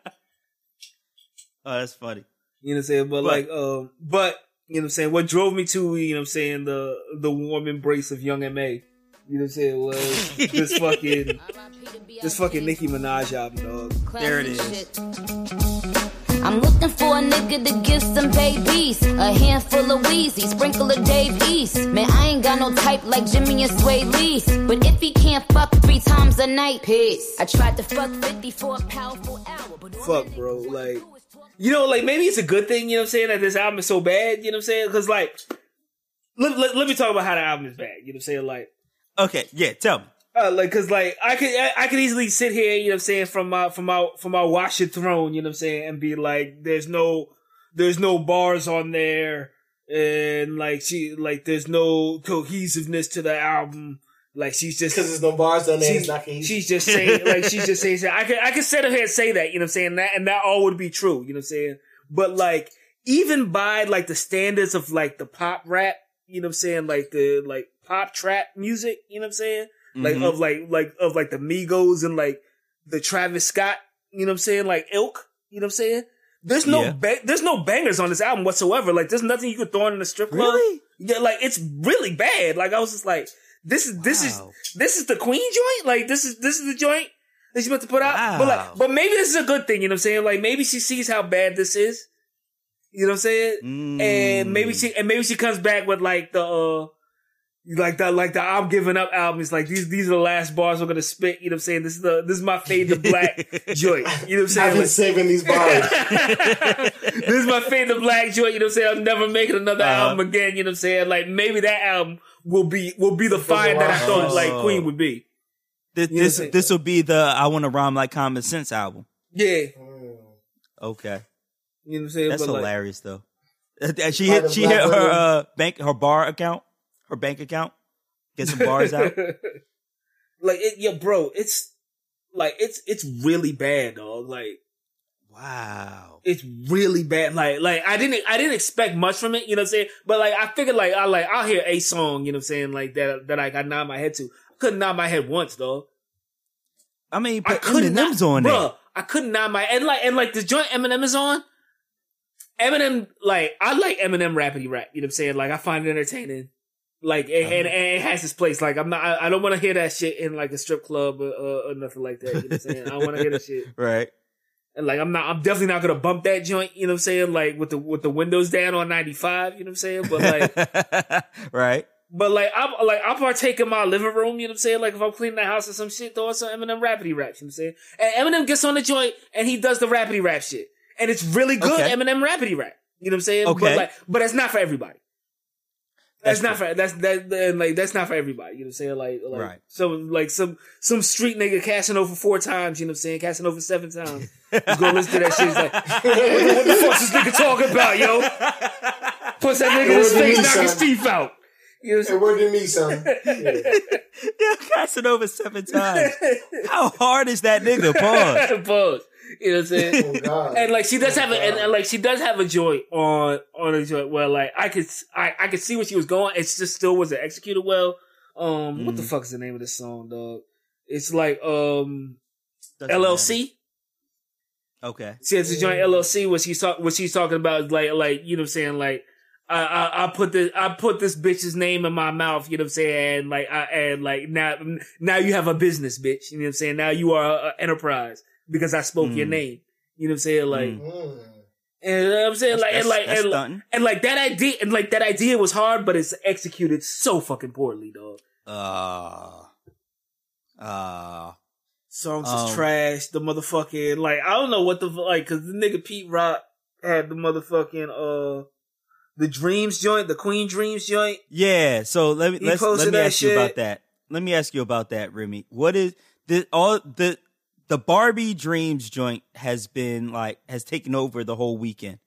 Speaker 1: oh, that's funny.
Speaker 3: you know what I'm saying? But,
Speaker 1: But-
Speaker 3: like, um, but you know what I'm saying? What drove me to, you know what I'm saying, the the warm embrace of Young M.A. You know what I'm saying? Was <laughs> this fucking this fucking Nicki Minaj album, dog.
Speaker 1: There it is.
Speaker 6: I'm looking for a nigga to give some babies. A handful of Weezy, sprinkle of Dave East. Man, I ain't got no type like Jxmmi and Swae Lee. But if he can't fuck three times a night, peace. I tried to fuck 50 for a powerful hour. But
Speaker 3: Fuck, bro, like-
Speaker 6: do is talk-
Speaker 3: You know, like maybe it's a good thing, you know what I'm saying, that this album is so bad, you know what I'm saying? Because, like, let, let, let me talk about how the album is bad, you know what I'm saying? Like,
Speaker 1: Okay, yeah, tell me.
Speaker 3: Uh, like, cause like I could I, I could easily sit here, you know what I'm saying, from my from my from my washer throne, you know what I'm saying, and be like, there's no there's no bars on there, and like she like there's no cohesiveness to the album. Like she's just
Speaker 2: Because there's no bars on there.
Speaker 3: she's,
Speaker 2: not
Speaker 3: she's just saying <laughs> like she's just saying I could I could sit here and say that, you know what I'm saying, that and that all would be true, you know what I'm saying? But like even by like the standards of like the pop rap, you know what I'm saying, like the like pop trap music, you know what I'm saying? Like
Speaker 1: Mhm.
Speaker 3: of like like of like the Migos and like the Travis Scott, you know what I'm saying, like ilk, you know what I'm saying? There's no
Speaker 1: Yeah.
Speaker 3: ba- there's no bangers on this album whatsoever. Like there's nothing you could throw in a strip club.
Speaker 1: Really?
Speaker 3: Yeah, like it's really bad. Like I was just like, this is this is this is the Queen joint. Like this is this is the joint that she's about to put out. But like, but maybe this is a good thing. You know what I'm saying? Like maybe she sees how bad this is. You know what I'm saying? And maybe
Speaker 1: Mm.
Speaker 3: she and maybe she comes back with like the uh like the like the I'm giving up album. It's like these these are the last bars we're gonna spit. You know what I'm saying? This is the this is my fade to black <laughs> joint. You know what I'm saying?
Speaker 2: I've been
Speaker 3: Like,
Speaker 2: saving these bars. <laughs>
Speaker 3: this is my fade to black joint. You know what I'm saying? I'm never making another
Speaker 1: Uh-huh.
Speaker 3: album again. You know what I'm saying? Like maybe that album will be will be the fire that I thought like
Speaker 1: Oh.
Speaker 3: Queen would be.
Speaker 1: This
Speaker 3: You know
Speaker 1: this, this will be the I want to rhyme like common sense album.
Speaker 3: Yeah,
Speaker 2: Mm.
Speaker 1: Okay,
Speaker 3: you know what I'm saying?
Speaker 1: that's
Speaker 3: But, like,
Speaker 1: hilarious though. <laughs> Uh, She hit she hit her uh, bank her bar account bank account get some bars out. <laughs>
Speaker 3: like it, yeah, bro. It's like it's it's really bad, dog. Like
Speaker 1: Wow.
Speaker 3: it's really bad. Like like I didn't I didn't expect much from it. You know what I'm saying? But like I figured like I like I'll hear a song. You know what I'm saying? Like that that I got nod my head to. I couldn't nod my head once, dog.
Speaker 1: I mean,
Speaker 3: I couldn't
Speaker 1: Eminem's
Speaker 3: not,
Speaker 1: on there.
Speaker 3: bruh, I couldn't nod my and like and like the joint Eminem is on. Eminem, like I like Eminem rapidy rap. You know what I'm saying? Like I find it entertaining. Like and, and,
Speaker 1: Uh-huh.
Speaker 3: and it has its place. Like I'm not. I, I don't want to hear that shit in like a strip club or, or, or nothing like that. You know what I'm saying? I don't want to hear that shit. <laughs>
Speaker 1: Right.
Speaker 3: And like I'm not. I'm definitely not gonna bump that joint. You know what I'm saying? Like with the with the windows down on 95. You know what I'm saying? But like. <laughs>
Speaker 1: right.
Speaker 3: But like I'm like I'll partake in my living room, you know what I'm saying? Like if I'm cleaning the house or some shit, throw on some Eminem rapidy rap, you know what I'm saying? And Eminem gets on the joint and he does the rapidy rap shit. And it's really good
Speaker 1: Okay.
Speaker 3: Eminem rapidy rap. You know what I'm saying?
Speaker 1: Okay.
Speaker 3: But like but that's not for everybody. That's,
Speaker 1: That's
Speaker 3: not for that's that that- like that's not for everybody. You know what I'm saying? Like like
Speaker 1: Right.
Speaker 3: some like some some street nigga cashing over four times, you know what I'm saying? Cashing over seven times. You go listen to that shit, it's like <laughs> what the, what the fuck's this nigga talking about, yo? Puts that nigga in his
Speaker 2: What do you
Speaker 3: face,
Speaker 2: mean,
Speaker 3: knock his
Speaker 2: son?
Speaker 3: teeth out. You know what I'm
Speaker 2: Hey, word to me, son. <laughs> Yeah.
Speaker 1: Yeah, casting over seven times. How hard is that nigga? <laughs> Pause.
Speaker 3: Pause. You know what I'm saying?
Speaker 2: Oh, God.
Speaker 3: And like she does
Speaker 2: Oh,
Speaker 3: have a, and, and, like she does have a joint on on a joint where like I could I I could see where she was going. It just still wasn't executed well. Um, what the
Speaker 1: Mhm.
Speaker 3: fuck is the name of this song, dog? It's like um
Speaker 1: Doesn't matter.
Speaker 3: LLC.
Speaker 1: Okay.
Speaker 3: She has a joint LLC was she's talk what she's talking about is like like you know what I'm saying like I, I I put this I put this bitch's name in my mouth you know what I'm saying and like I and like now now you have a business bitch you know what I'm saying now you are an enterprise because I spoke your
Speaker 1: Mm.
Speaker 3: name you know what I'm saying like
Speaker 1: Mm.
Speaker 3: And you know I'm saying like
Speaker 1: That's-
Speaker 3: and like and, and like that idea and like that idea was hard but it's executed so fucking poorly dog
Speaker 1: Uh, uh,
Speaker 3: songs
Speaker 1: Um,
Speaker 3: is trash the motherfucking like I don't know what the like cause the nigga Pete Rock had the motherfucking uh the Dreams joint the Queen Dreams joint
Speaker 1: yeah. So let me let's, let me ask you about that. Let me ask you about that, Remy. What is the all the the Barbie Dreams joint has been like has taken over the whole weekend.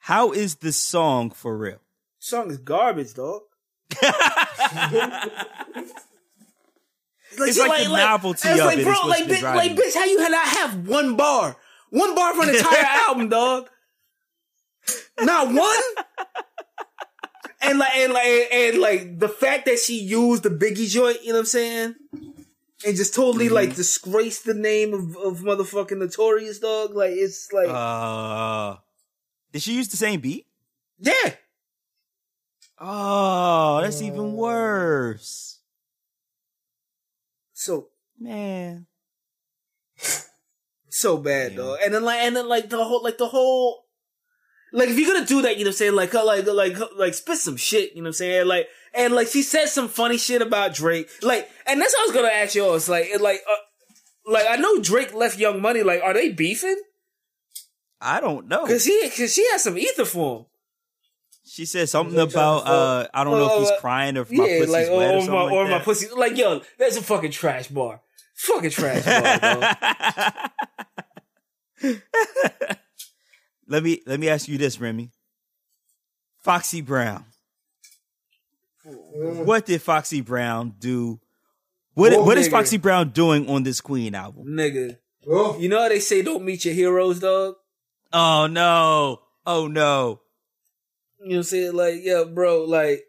Speaker 1: How is the song for real?
Speaker 3: song is garbage dog
Speaker 1: It's like the novelty
Speaker 3: it's
Speaker 1: of
Speaker 3: like,
Speaker 1: it
Speaker 3: bro, like, bitch, like, bitch, how you had not have one bar, one bar for an entire <laughs> album, dog? Not one. And like, and like, and like, the fact that she used the Biggie joint, you know what I'm saying, and just totally like
Speaker 1: Mm-hmm.
Speaker 3: disgraced the name of, of motherfucking Notorious Dog. Like, it's like,
Speaker 1: Uh, did she use the same beat?
Speaker 3: yeah,
Speaker 1: Oh, that's even worse,
Speaker 3: so
Speaker 1: man.
Speaker 3: so bad,
Speaker 1: Yeah.
Speaker 3: dog. And then like, and then like the whole, like the whole, like if you're gonna do that, you know, what I'm saying like, like, like, like, spit some shit, you know, what I'm saying like, and like she said some funny shit about Drake, like, and that's what I was gonna ask y'all. It's like, it, like, uh, like I know Drake left Young Money. Like, are they beefing?
Speaker 1: I don't know.
Speaker 3: Cause he, cause she has some ether for him.
Speaker 1: She said something
Speaker 2: Drake trying to
Speaker 1: about uh, I don't know if he's
Speaker 3: Uh,
Speaker 1: crying or if my
Speaker 3: yeah,
Speaker 1: pussy's
Speaker 3: like,
Speaker 1: wet or,
Speaker 3: or,
Speaker 1: something
Speaker 3: my,
Speaker 1: like
Speaker 3: or my pussy. Like, yo, that's a fucking trash bar. Fucking trash bar, <laughs>
Speaker 1: let me let me ask you this, Remy. Foxy Brown. What did Foxy Brown do? What
Speaker 3: Whoa,
Speaker 1: what is
Speaker 3: nigga.
Speaker 1: Foxy Brown doing on this Queen album?
Speaker 3: Nigga,
Speaker 2: Oh,
Speaker 3: you know how they say don't meet your heroes, dog.
Speaker 1: Oh no! Oh no!
Speaker 3: You know what I'm saying? Like, yeah, bro, like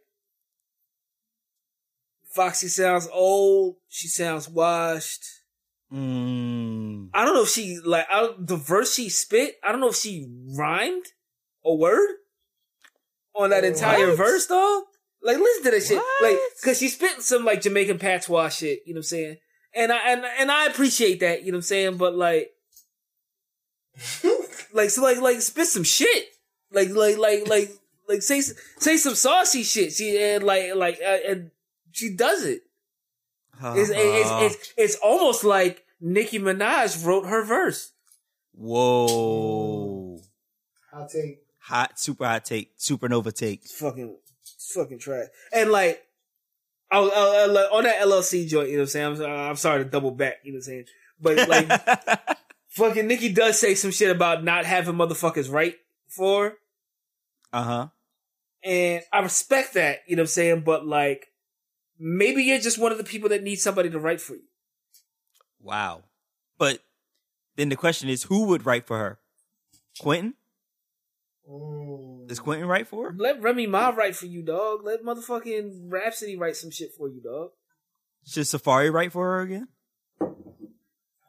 Speaker 3: Foxy sounds old. She sounds washed.
Speaker 1: Mm.
Speaker 3: I don't know if she like I, the verse she spit. I don't know if she rhymed a word on that entire
Speaker 1: What?
Speaker 3: verse, dog. Like, listen to this shit, like, cause she spit some like Jamaican patois shit. You know what I'm saying? And I and and I appreciate that. You know what I'm saying? But like, <laughs> like so like like spit some shit. Like like like like like say say some saucy shit. She and like like uh, and she does it. It's, it's,
Speaker 1: Uh-huh.
Speaker 3: it's, it's almost like Nicki Minaj wrote her verse.
Speaker 1: Whoa!
Speaker 2: I'll take.
Speaker 1: Hot, super hot take, supernova take.
Speaker 3: It's fucking, it's fucking trash. And like, I, was- I, I, like, on that LLC joint, you know what I'm saying? I'm, sorry- I'm sorry to double back, you know what I'm saying? But like, <laughs> fucking Nicki does say some shit about not having motherfuckers right for,
Speaker 1: uh huh.
Speaker 3: and I respect that, you know what I'm saying? But like, maybe you're just one of the people that need somebody to write for you.
Speaker 1: Wow. But then the question is, who would write for her? Quentin?
Speaker 2: Mm.
Speaker 1: Does Quentin write for her?
Speaker 3: Let Remy Ma write for you, dog. Let motherfucking Rapsody write some shit for you, dog.
Speaker 1: Should Safaree write for her again?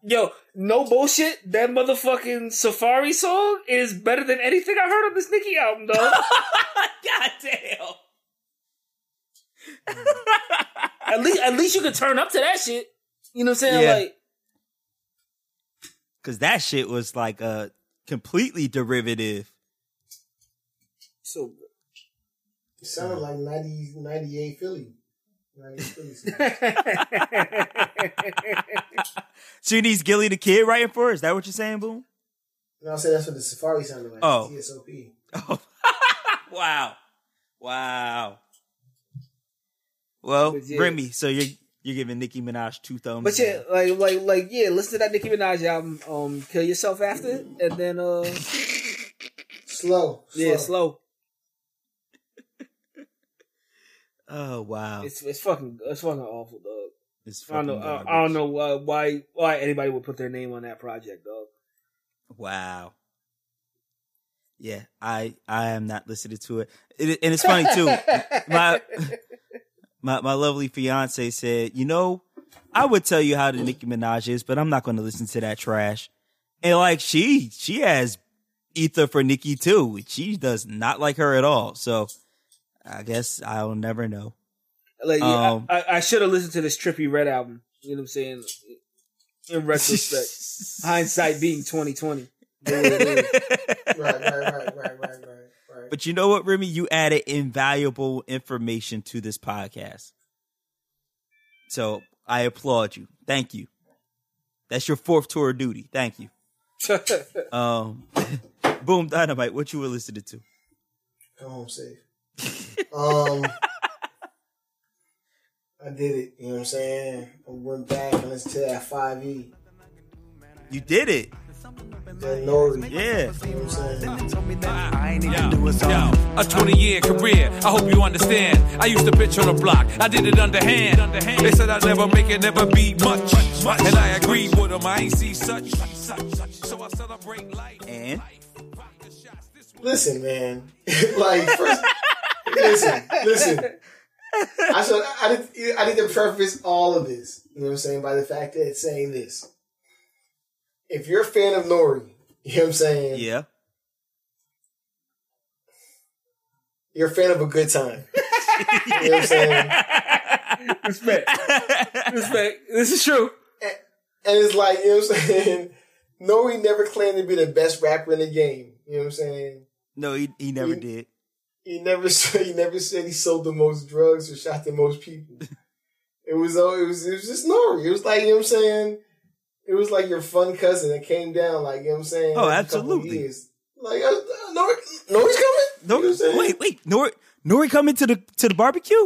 Speaker 3: Yo, no bullshit. That motherfucking Safaree song is better than anything I heard on this Nicki album, dog. <laughs>
Speaker 1: God damn. <laughs>
Speaker 3: at least, at least you could turn up to that shit. You know what I'm saying?
Speaker 1: Yeah.
Speaker 3: Like,
Speaker 1: Cause that shit was like a completely derivative.
Speaker 3: So
Speaker 2: It sounded like 90, 98 Philly. 98 Philly. <laughs>
Speaker 1: So you need Gillie Da Kid writing for her? Is that what you're saying, Boom?
Speaker 2: no, I said that's what the Safaree sounded like.
Speaker 1: Oh.
Speaker 2: TSOP.
Speaker 1: Oh. <laughs> wow. Wow. Well,
Speaker 3: yeah.
Speaker 1: Remy, so you're you're giving Nicki Minaj two thumbs.
Speaker 3: but yeah, like, like, like, yeah. Listen to that Nicki Minaj album. Um, kill yourself after, and then uh, <laughs>
Speaker 2: Slow.
Speaker 3: yeah, slow.
Speaker 1: Oh wow.
Speaker 3: It's it's fucking it's fucking awful, dog.
Speaker 1: It's
Speaker 3: I don't know. I. I don't know uh, why why anybody would put their name on that project, dog.
Speaker 1: Wow. Yeah, I I am not listening to it. it and it's funny too. <laughs> my my my lovely fiance said, "You know, I would tell you how the Nicki Minaj is, but I'm not going to listen to that trash." And like she, she has ether for Nicki too. She does not like her at all. So I guess I'll never know.
Speaker 3: Like,
Speaker 1: Um,
Speaker 3: I, I, I should have listened to this Trippie Redd album. You know what I'm saying? In retrospect, <laughs> hindsight being 2020.
Speaker 2: Right, <laughs> right, right, right, right, right, right, right.
Speaker 1: But you know what, Remy? You added invaluable information to this podcast. So I applaud you. Thank you. That's your fourth tour of duty. Thank you. <laughs> Um, Boom Dynamite, what you were listening to?
Speaker 2: Come home safe. Um, I did it. You know what I'm saying? I went back and listened to that 5E.
Speaker 1: You did it.
Speaker 2: That Nori.
Speaker 1: Yeah.
Speaker 2: You know what I'm saying?
Speaker 7: I ain't a. A 20 year career, I hope you understand. I used to pitch on the block, I did it underhand. They said I'd never make it, never be much. And I agreed with them, I ain't see such. So I celebrate life.
Speaker 1: And
Speaker 2: Listen, man. <laughs> like, first, listen, listen. <laughs> I should, I need, I need to preface all of this. You know what I'm saying? By the fact that it's saying this. If you're a fan of Nori, you know what I'm saying?
Speaker 1: yeah.
Speaker 2: You're a fan of a good time. you know what I'm saying? <laughs>
Speaker 3: Respect. Respect. This is true.
Speaker 2: And it's like, you know what I'm saying? <laughs> Nori never claimed to be the best rapper in the game. You know what I'm saying?
Speaker 1: No, he he never
Speaker 2: You-
Speaker 1: did.
Speaker 2: He never <laughs> said he never said he sold the most drugs or shot the most people. it was oh, it was it was just Nori. It was like, you know what I'm saying? It was like your fun cousin that came down, like, you know what I'm saying?
Speaker 1: Oh, absolutely.
Speaker 2: years. Like, uh, Nori, Nori's coming? You know what I'm
Speaker 1: No,
Speaker 2: saying?
Speaker 1: wait, wait. Nori, Nori coming to the to the barbecue?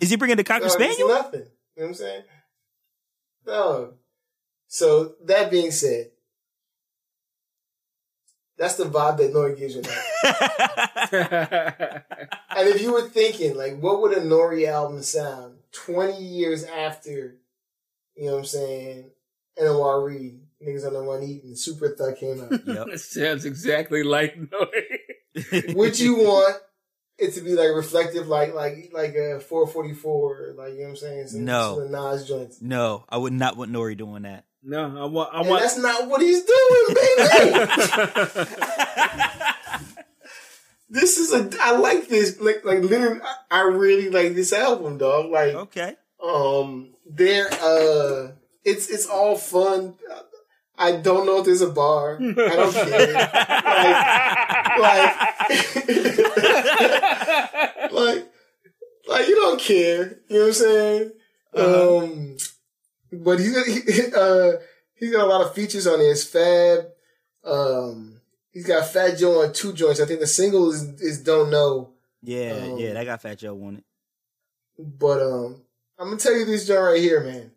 Speaker 1: Is he bringing the cocker
Speaker 2: No,
Speaker 1: spaniel?
Speaker 2: nothing. You know what I'm saying? No. So that being said, that's the vibe that Nori gives you now. <laughs> and if you were thinking, like, what would a Nori album sound 20 years after, you know what I'm saying, NOR Niggas on the Run Eating, Super Thug came out?
Speaker 1: Yep.
Speaker 3: That sounds exactly like Nori. <laughs>
Speaker 2: would you want it to be like reflective, like like like a 444, like you know what I'm saying? Some,
Speaker 1: No.
Speaker 2: some the Nas joints.
Speaker 1: No, I would not want Nori doing that.
Speaker 3: No, I want. I
Speaker 2: And
Speaker 3: want.
Speaker 2: that's not what he's doing, baby. <laughs> this is a. I like this. Like, like literally, I- I really like this album, dog. Like,
Speaker 1: Okay.
Speaker 2: um, there. Uh, it's it's all fun. I don't know if there's a bar. I don't care. like, like, <laughs> like, like you don't care. You know what I'm saying? Um, but he's got, <laughs> he, uh, he's got a lot of features on his Fab. Um, he's got Fat Joe on two joints. I think the single is, is Don't Know.
Speaker 1: Yeah,
Speaker 2: Um,
Speaker 1: yeah, that got Fat Joe on it.
Speaker 2: But um, I'm gonna tell you this joint right here, man.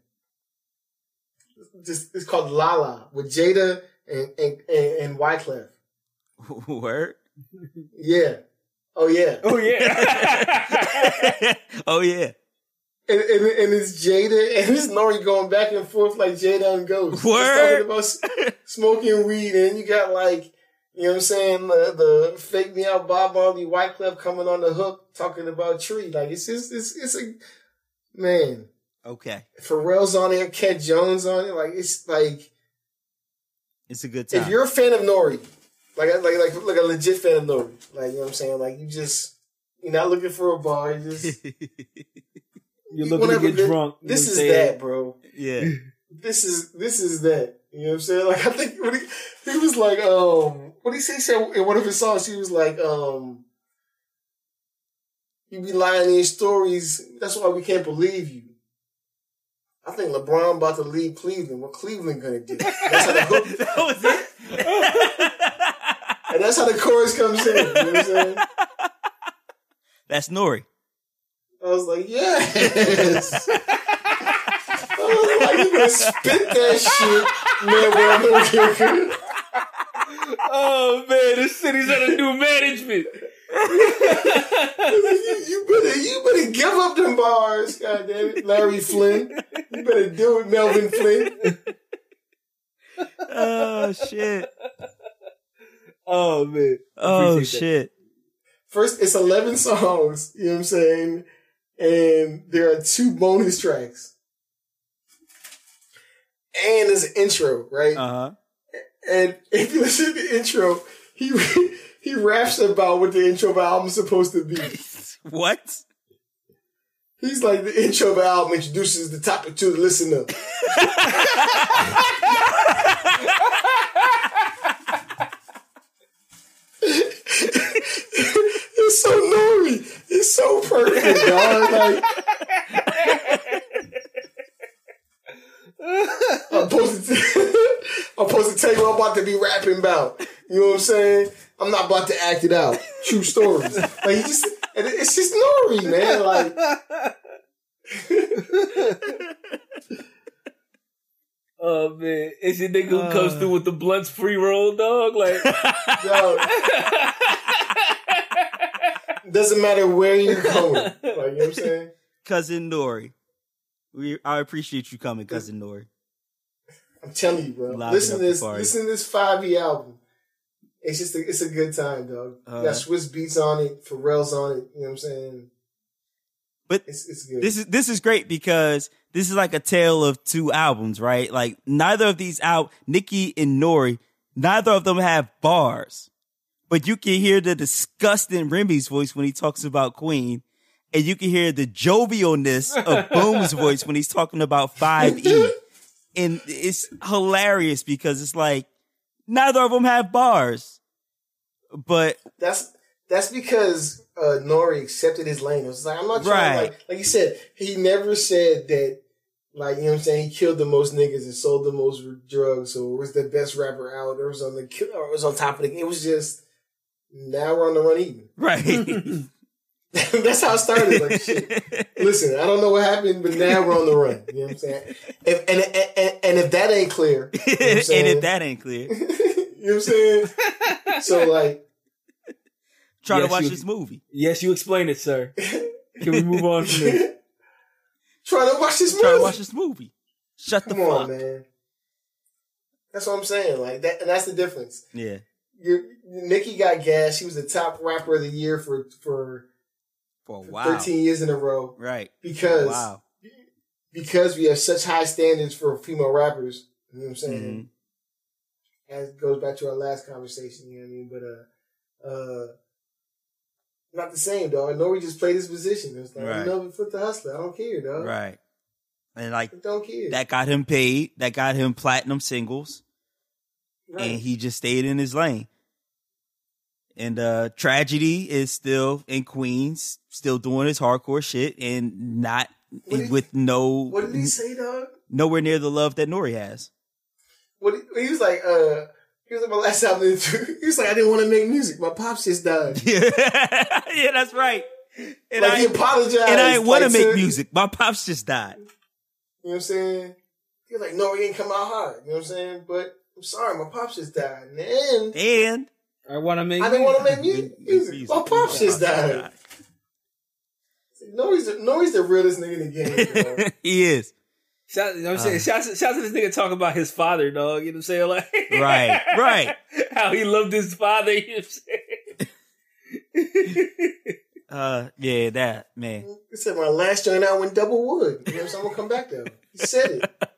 Speaker 2: This it's called Lala with Jada and and and, and Wyclef. <laughs>
Speaker 1: Word.
Speaker 2: Yeah. Oh yeah.
Speaker 3: oh yeah. <laughs>
Speaker 1: oh yeah.
Speaker 2: And, and, and it's Jada <laughs> and it's Nori going back and forth like Jada and Ghost. Just
Speaker 1: Word.
Speaker 2: Talking about smoking weed and you got like, you know what I'm saying, the, the fake me out Bob Marley Wyclef coming on the hook talking about Tree. Like it's just, it's, it's a, man,
Speaker 1: Okay.
Speaker 2: Pharrell's on it, Cat Jones on it. Like it's like,
Speaker 1: It's a good time.
Speaker 2: if you're a fan of Nori, like, like, like, like a legit fan of Nori, like, you know what I'm saying? Like you just, you're not looking for a bar. You just, <laughs>
Speaker 3: You're looking
Speaker 2: wanna
Speaker 3: to get
Speaker 2: good-
Speaker 3: drunk.
Speaker 2: This is that, bro.
Speaker 1: yeah. <laughs>
Speaker 2: this is this is that. You know what I'm saying? Like I think when he, he was like, um, what did he say? He said in one of his songs, he was like, um, you be lying in your stories. That's why we can't believe you. I think LeBron about to leave Cleveland. What Cleveland gonna do? That's how the <laughs> hook,
Speaker 1: that was it.
Speaker 2: and that's how the chorus comes in. You know what I'm saying?
Speaker 1: That's Nori.
Speaker 2: I was like, yes. <laughs> I was like, you gonna spit that shit, man? Bro, I'm gonna-
Speaker 3: Oh man, this city's under new management.
Speaker 2: you, you better you better give up them bars, God damn it, Larry Flynt. You better do it, Melvin Flynt.
Speaker 1: Oh shit.
Speaker 3: Oh man.
Speaker 1: Oh
Speaker 3: Appreciate that.
Speaker 1: shit.
Speaker 2: First, it's eleven songs. You know what I'm saying? And there are two bonus tracks, and there's an intro, right?
Speaker 1: Uh huh.
Speaker 2: And if you listen to the intro, he <laughs> he raps about what the intro of the album is supposed to be. <laughs>
Speaker 1: What?
Speaker 2: He's like the intro of the album introduces the topic to the listener. <laughs> it's so Nori. It's so perfect, <laughs> dog. Like, <laughs> I'm supposed to, <laughs> I'm supposed to tell you what I'm about to be rapping about. You know what I'm saying? I'm not about to act it out. True stories. Like just, and it's just Nori, man. Like.
Speaker 3: Oh man, is your nigga who comes uh. through with the blunts free roll, dog? Like,
Speaker 2: Yo. Doesn't matter where you're going. <laughs> Like, you know what I'm saying?
Speaker 1: Cousin Nori. We I appreciate you coming, cousin Nori.
Speaker 2: I'm telling you, bro. Listen to this. Listen to this five E album. It's just a, it's a good time, dog.
Speaker 1: Uh,
Speaker 2: you got Swizz Beatz on it, Pharrell's on it. You know what I'm saying?
Speaker 1: But
Speaker 2: It's it's good.
Speaker 1: this is this is great because this is like a tale of two albums, right? Like neither of these out Nicki and Nori, neither of them have bars. But you can hear the disgust in Remy's voice when he talks about Queen, and you can hear the jovialness of <laughs> Boom's voice when he's talking about 5E. <laughs> And it's hilarious because it's like neither of them have bars. But
Speaker 2: that's that's because uh, Nori accepted his lane. It was like I'm not trying
Speaker 1: Right.
Speaker 2: like like you said, he never said that like you know what I'm saying, he killed the most niggas and sold the most drugs or was the best rapper out or was on the kill or was on top of the it was just now we're on the run eating.
Speaker 1: right. <laughs>
Speaker 2: That's how it started. Like shit. <laughs> Listen, I don't know what happened, but now we're on the run. You know what I'm saying? If, and, and, and, and if that ain't clear, you know <laughs>
Speaker 1: and if that ain't clear,
Speaker 2: you know what I'm saying? So like,
Speaker 1: try
Speaker 3: Yes,
Speaker 1: to watch
Speaker 3: you-
Speaker 1: this movie.
Speaker 3: yes, you explain it, sir. Can we move on from this?
Speaker 2: try to watch this movie.
Speaker 1: Try to watch this movie. Shut the
Speaker 2: Come on,
Speaker 1: fuck.
Speaker 2: man. That's what I'm saying. Like that, and that's the difference.
Speaker 1: Yeah.
Speaker 2: You Nicki got gas. She was the top rapper of the year for for,
Speaker 1: For
Speaker 2: for
Speaker 1: while.
Speaker 2: 13 years in a row
Speaker 1: Right.
Speaker 2: because
Speaker 1: Wow.
Speaker 2: because we have such high standards for female rappers. You know what I'm saying? As it goes back to our last conversation. You know what I mean? But uh, uh, not the same, dog. Nori just played his position. It's like
Speaker 1: Right.
Speaker 2: I'm Melvin Foot the hustler. I don't care, dog.
Speaker 1: Right. And like
Speaker 2: I don't care.
Speaker 1: that got him paid. That got him platinum singles.
Speaker 2: Right.
Speaker 1: And he just stayed in his lane. And uh Tragedy is still in Queens, still doing his hardcore shit and not
Speaker 2: did-
Speaker 1: with no
Speaker 2: what did he say, dog?
Speaker 1: nowhere near the love that Nori has.
Speaker 2: What he, he was like, uh, he was like my last album. <laughs> He was like, I didn't want to make music. My pops just died.
Speaker 1: yeah, <laughs> yeah that's right. And
Speaker 2: like
Speaker 1: I,
Speaker 2: he apologized.
Speaker 1: and I didn't want to make music. My pops just died.
Speaker 2: You know what I'm saying? He was like, no, he didn't come out hard. You know what I'm saying? But I'm sorry, my pops just died. And
Speaker 1: And
Speaker 3: I want to make.
Speaker 2: I didn't want to make
Speaker 1: Music.
Speaker 2: music. My pops just died. No, he's the, no, he's the realest nigga in the game. <laughs>
Speaker 1: he is.
Speaker 3: Shout, you know what I'm saying? shout, shout to this nigga talking about his father, dog. You know what I'm saying? Like,
Speaker 1: Right, right. <laughs>
Speaker 3: How he loved his father. You know what I'm saying? <laughs>
Speaker 1: Uh, yeah, that man.
Speaker 2: He said my last joint out went double wood. You know what I'm saying? I'm gonna come back though. He said it.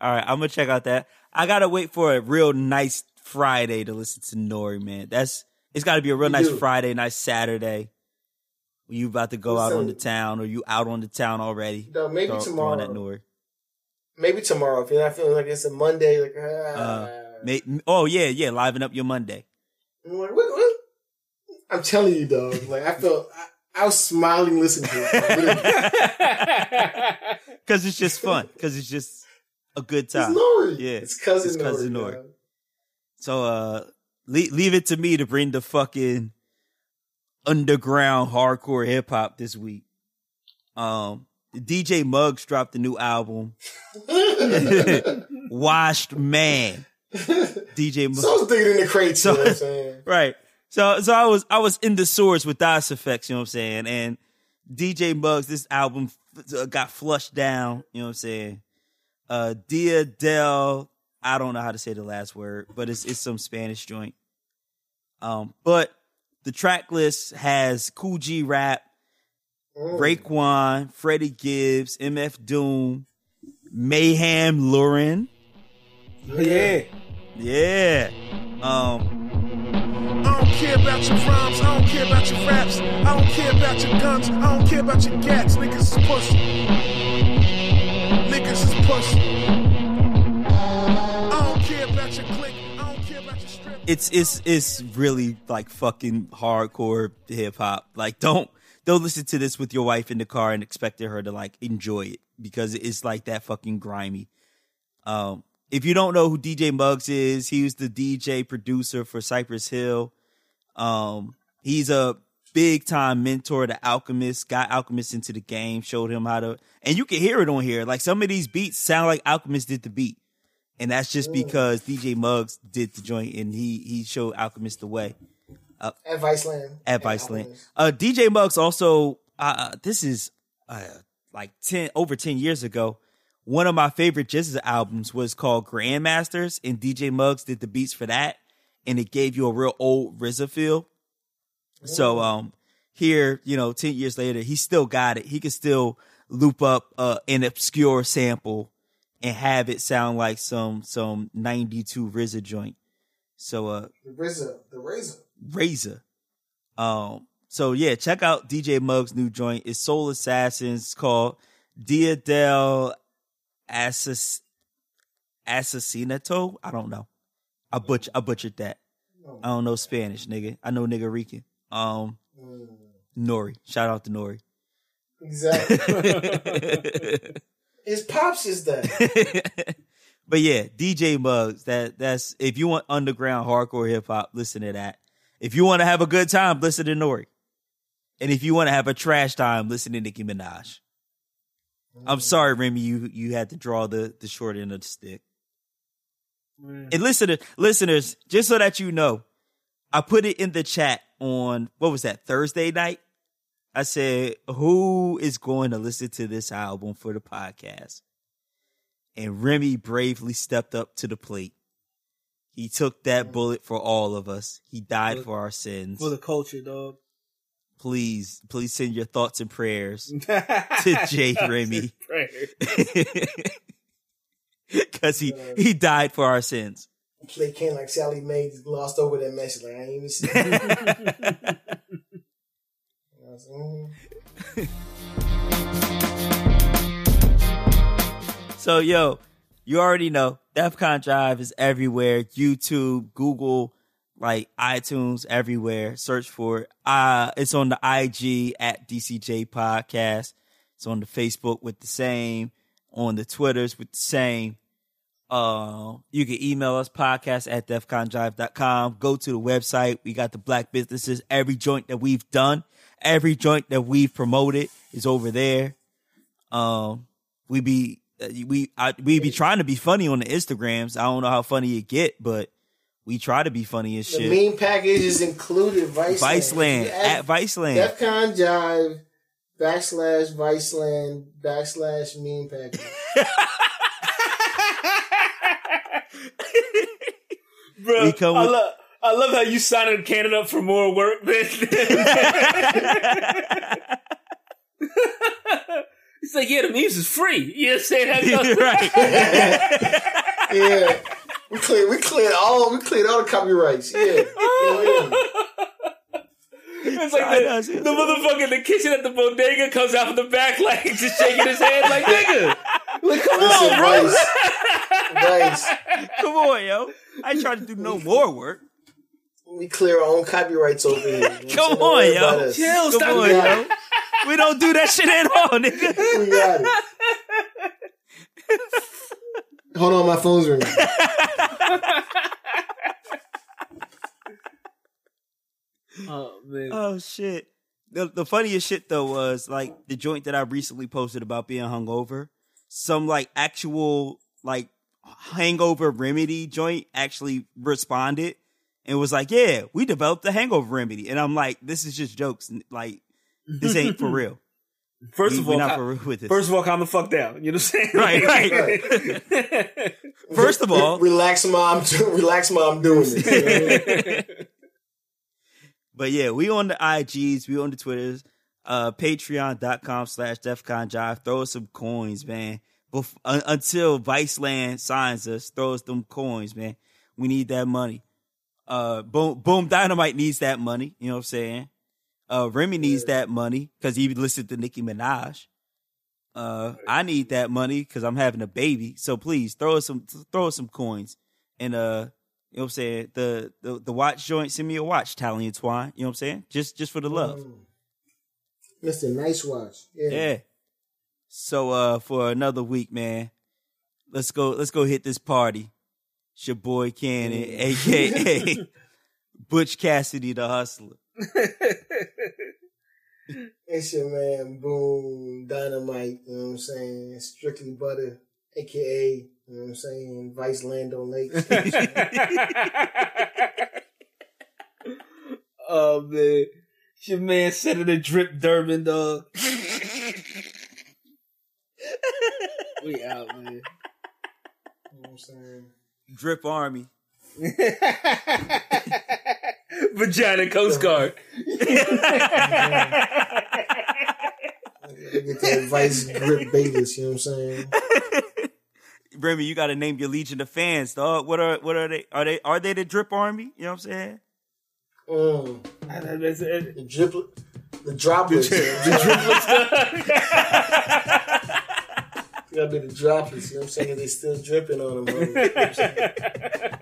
Speaker 1: All right, I'm gonna check out that. I gotta wait for a real nice Friday to listen to Nori, man. That's it's got to be a real
Speaker 2: You
Speaker 1: nice
Speaker 2: do.
Speaker 1: Friday, nice Saturday. When you about to go out on the town, or you out on the town already.
Speaker 2: No, maybe
Speaker 1: Throw-
Speaker 2: tomorrow.
Speaker 1: that Nori.
Speaker 2: Maybe tomorrow if you're not feeling like it's a Monday. Like, ah.
Speaker 1: Uh, May, oh yeah, yeah, liven up your Monday.
Speaker 2: I'm like, what, what? I'm telling you, dog. Like I felt, I, I was smiling listening to it. <laughs>
Speaker 1: Cause it's just fun. Cause it's just a good time. It's.
Speaker 2: Nori.
Speaker 1: Yeah,
Speaker 2: it's cousin
Speaker 1: it's
Speaker 2: Nori.
Speaker 1: cousin Nori.
Speaker 2: dog.
Speaker 1: So uh leave, leave it to me to bring the fucking underground hardcore hip hop this week. Um DJ Muggs dropped a new album. <laughs> Washed Man. DJ Muggs.
Speaker 2: So I was digging in the crates.
Speaker 1: So-
Speaker 2: you know what I'm saying? <laughs>
Speaker 1: right. So so I was I was in the source with Das EFX, you know what I'm saying? And DJ Muggs, this album uh, got flushed down, you know what I'm saying? Uh Dia del I don't know how to say the last word, but it's it's some Spanish joint. Um, but the track list has Kool G Rap,
Speaker 2: Mm.
Speaker 1: Raekwon, Freddie Gibbs, MF Doom, Mayhem Lauren,
Speaker 3: Yeah.
Speaker 1: Yeah. Um.
Speaker 8: I don't care about your rhymes, I don't care about your raps, I don't care about your guns, I don't care about your gats. Niggas is pussy.
Speaker 1: It's it's it's really like fucking hardcore hip hop. Like don't don't listen to this with your wife in the car and expect her to like enjoy it because it's like that fucking grimy. Um if you don't know who DJ Muggs is, he was the DJ producer for Cypress Hill. Um he's a big time mentor to Alchemist, got Alchemist into the game, showed him how to and you can hear it on here. Like some of these beats sound like Alchemist did the beat. And that's just because DJ Muggs did the joint and he he showed Alchemist the way
Speaker 2: At Viceland.
Speaker 1: at Viceland. Uh, DJ Muggs also uh, this is uh, like ten over ten years ago. One of my favorite GZA albums was called Grandmasters, and DJ Muggs did the beats for that, and it gave you a real old RZA feel. So um, here you know, ten years later, he still got it. He can still loop up uh, an obscure sample and have it sound like some some '92 RZA joint. So uh,
Speaker 2: The RZA. The Razor.
Speaker 1: Razor. Um, so yeah, check out DJ Muggs' new joint. It's Soul Assassins. It's called Dia del Assass- Assassinato. I don't know. I butch I butchered that. I don't know Spanish, nigga. I know nigga Rican. Um mm. Nori. Shout out to Nori.
Speaker 2: Exactly. <laughs> His pops is that. <laughs>
Speaker 1: but yeah, DJ Muggs. That that's if you want underground hardcore hip hop, listen to that. If you want to have a good time, listen to Nori. And if you want to have a trash time, listen to Nicki Minaj. I'm mm. sorry, Remy, you you had to draw the the short end of the stick. Mm. And listener, listeners, just so that you know, I put it in the chat on what was that Thursday night. I said, "Who is going to listen to this album for the podcast?" And Remy bravely stepped up to the plate. He took that bullet for all of us. He died for our sins.
Speaker 3: For the culture, dog.
Speaker 1: Please, please send your thoughts and prayers <laughs> to Jay Remy. Because <laughs> he, he died for our sins.
Speaker 2: Play Ken like Sallie Mae glossed over that message. Like, I ain't even see it. <laughs> You know what I'm? <laughs>
Speaker 1: So, yo, you already know DEFCON Jive is everywhere. YouTube, Google, like iTunes, everywhere. Search for it. Uh, it's on the IG at DCJ Podcast. It's on the Facebook with the same, on the Twitters with the same. Uh, you can email us podcast at defconjive.com. Go to the website. We got the black businesses. Every joint that we've done, every joint that we've promoted is over there. Um, we be uh, we I, we be trying to be funny on the Instagrams. I don't know how funny it get, but we try to be funny as
Speaker 2: The
Speaker 1: shit.
Speaker 2: meme package is included. Vice
Speaker 1: Viceland at
Speaker 2: add
Speaker 1: Viceland.
Speaker 2: Defcon Jive backslash Viceland backslash meme package. <laughs> <laughs>
Speaker 3: Bro,
Speaker 1: We come
Speaker 3: I, love, I love how you signed Canada up for more work. than- <laughs> He's like, yeah, the memes is free. You know what I'm saying? That goes- <laughs>
Speaker 1: right.
Speaker 2: yeah, we cleared we cleared all we cleared all the copyrights. Yeah, yeah, yeah.
Speaker 3: It's like the,
Speaker 1: know,
Speaker 3: the motherfucker in the kitchen at the bodega comes out from the back, like just shaking his head, like nigga, like come
Speaker 2: Listen,
Speaker 3: on, bro.
Speaker 2: Vice, Vice, <laughs>
Speaker 1: Come on, yo. I ain't trying to do no more work.
Speaker 2: we clear our own copyrights over here. You know what I'm
Speaker 1: Come
Speaker 2: saying?
Speaker 1: On, yo.
Speaker 3: Chill,
Speaker 1: Come
Speaker 3: stop
Speaker 1: on,
Speaker 3: it.
Speaker 1: yo. We don't do that shit at all, nigga.
Speaker 2: We got it. Hold on, my phone's ringing. <laughs>
Speaker 3: Oh man,
Speaker 1: Oh shit. The the funniest shit though was like the joint that I recently posted about being hungover. Some like actual like hangover remedy joint actually responded and was like, "Yeah, we developed the hangover remedy." And I'm like, "This is just jokes. Like this ain't for real. <laughs>
Speaker 3: first
Speaker 1: we,
Speaker 3: of all,
Speaker 1: not for real with this."
Speaker 3: first of all, calm the fuck down. You know what I'm saying? <laughs>
Speaker 1: Right, right. <laughs> First of all,
Speaker 2: relax, mom. Relax, mom. Doing this. You know what I mean?
Speaker 1: But yeah, we on the IGs, we on the Twitters, uh, patreon.com slash defcon jive. Throw us some coins, man. Bef- un- until Viceland signs us, throws them coins, man. We need that money. Uh, Boom, Boom Dynamite needs that money. You know what I'm saying? Uh, Remy needs that money because he listened to Nicki Minaj. Uh, I need that money because I'm having a baby. So please throw us some, throw us some coins. And, uh, you know what I'm saying? The, the, the watch joint, send me a watch, Tally and Twine. You know what I'm saying? Just, just for the love.
Speaker 2: Mr. Nice Watch. Yeah.
Speaker 1: Yeah. So uh for another week, man, let's go let's go hit this party. It's your boy Cannon, aka <laughs> Butch Cassidy the Hustler. <laughs>
Speaker 2: It's your man Boom Dynamite, you know what I'm saying? Strictly Butter, aka, you know what I'm saying, Vice Lando Lake. <laughs>
Speaker 3: oh man, It's your man a drip Durbin dog. We out, man. <laughs>
Speaker 2: You know what I'm saying?
Speaker 1: Drip Army. <laughs>
Speaker 3: Vagina Coast Guard.
Speaker 2: Get that Vice grip betas, you know what I'm saying? <laughs>
Speaker 1: Remy, you gotta name your legion of fans, dog. What are what are they? Are they are they the Drip Army? You know what I'm saying?
Speaker 2: Mm. The driplet, the droplets.
Speaker 3: The
Speaker 2: The droplets. Gotta be the droplets, you know what I'm saying? They still dripping on them. <laughs>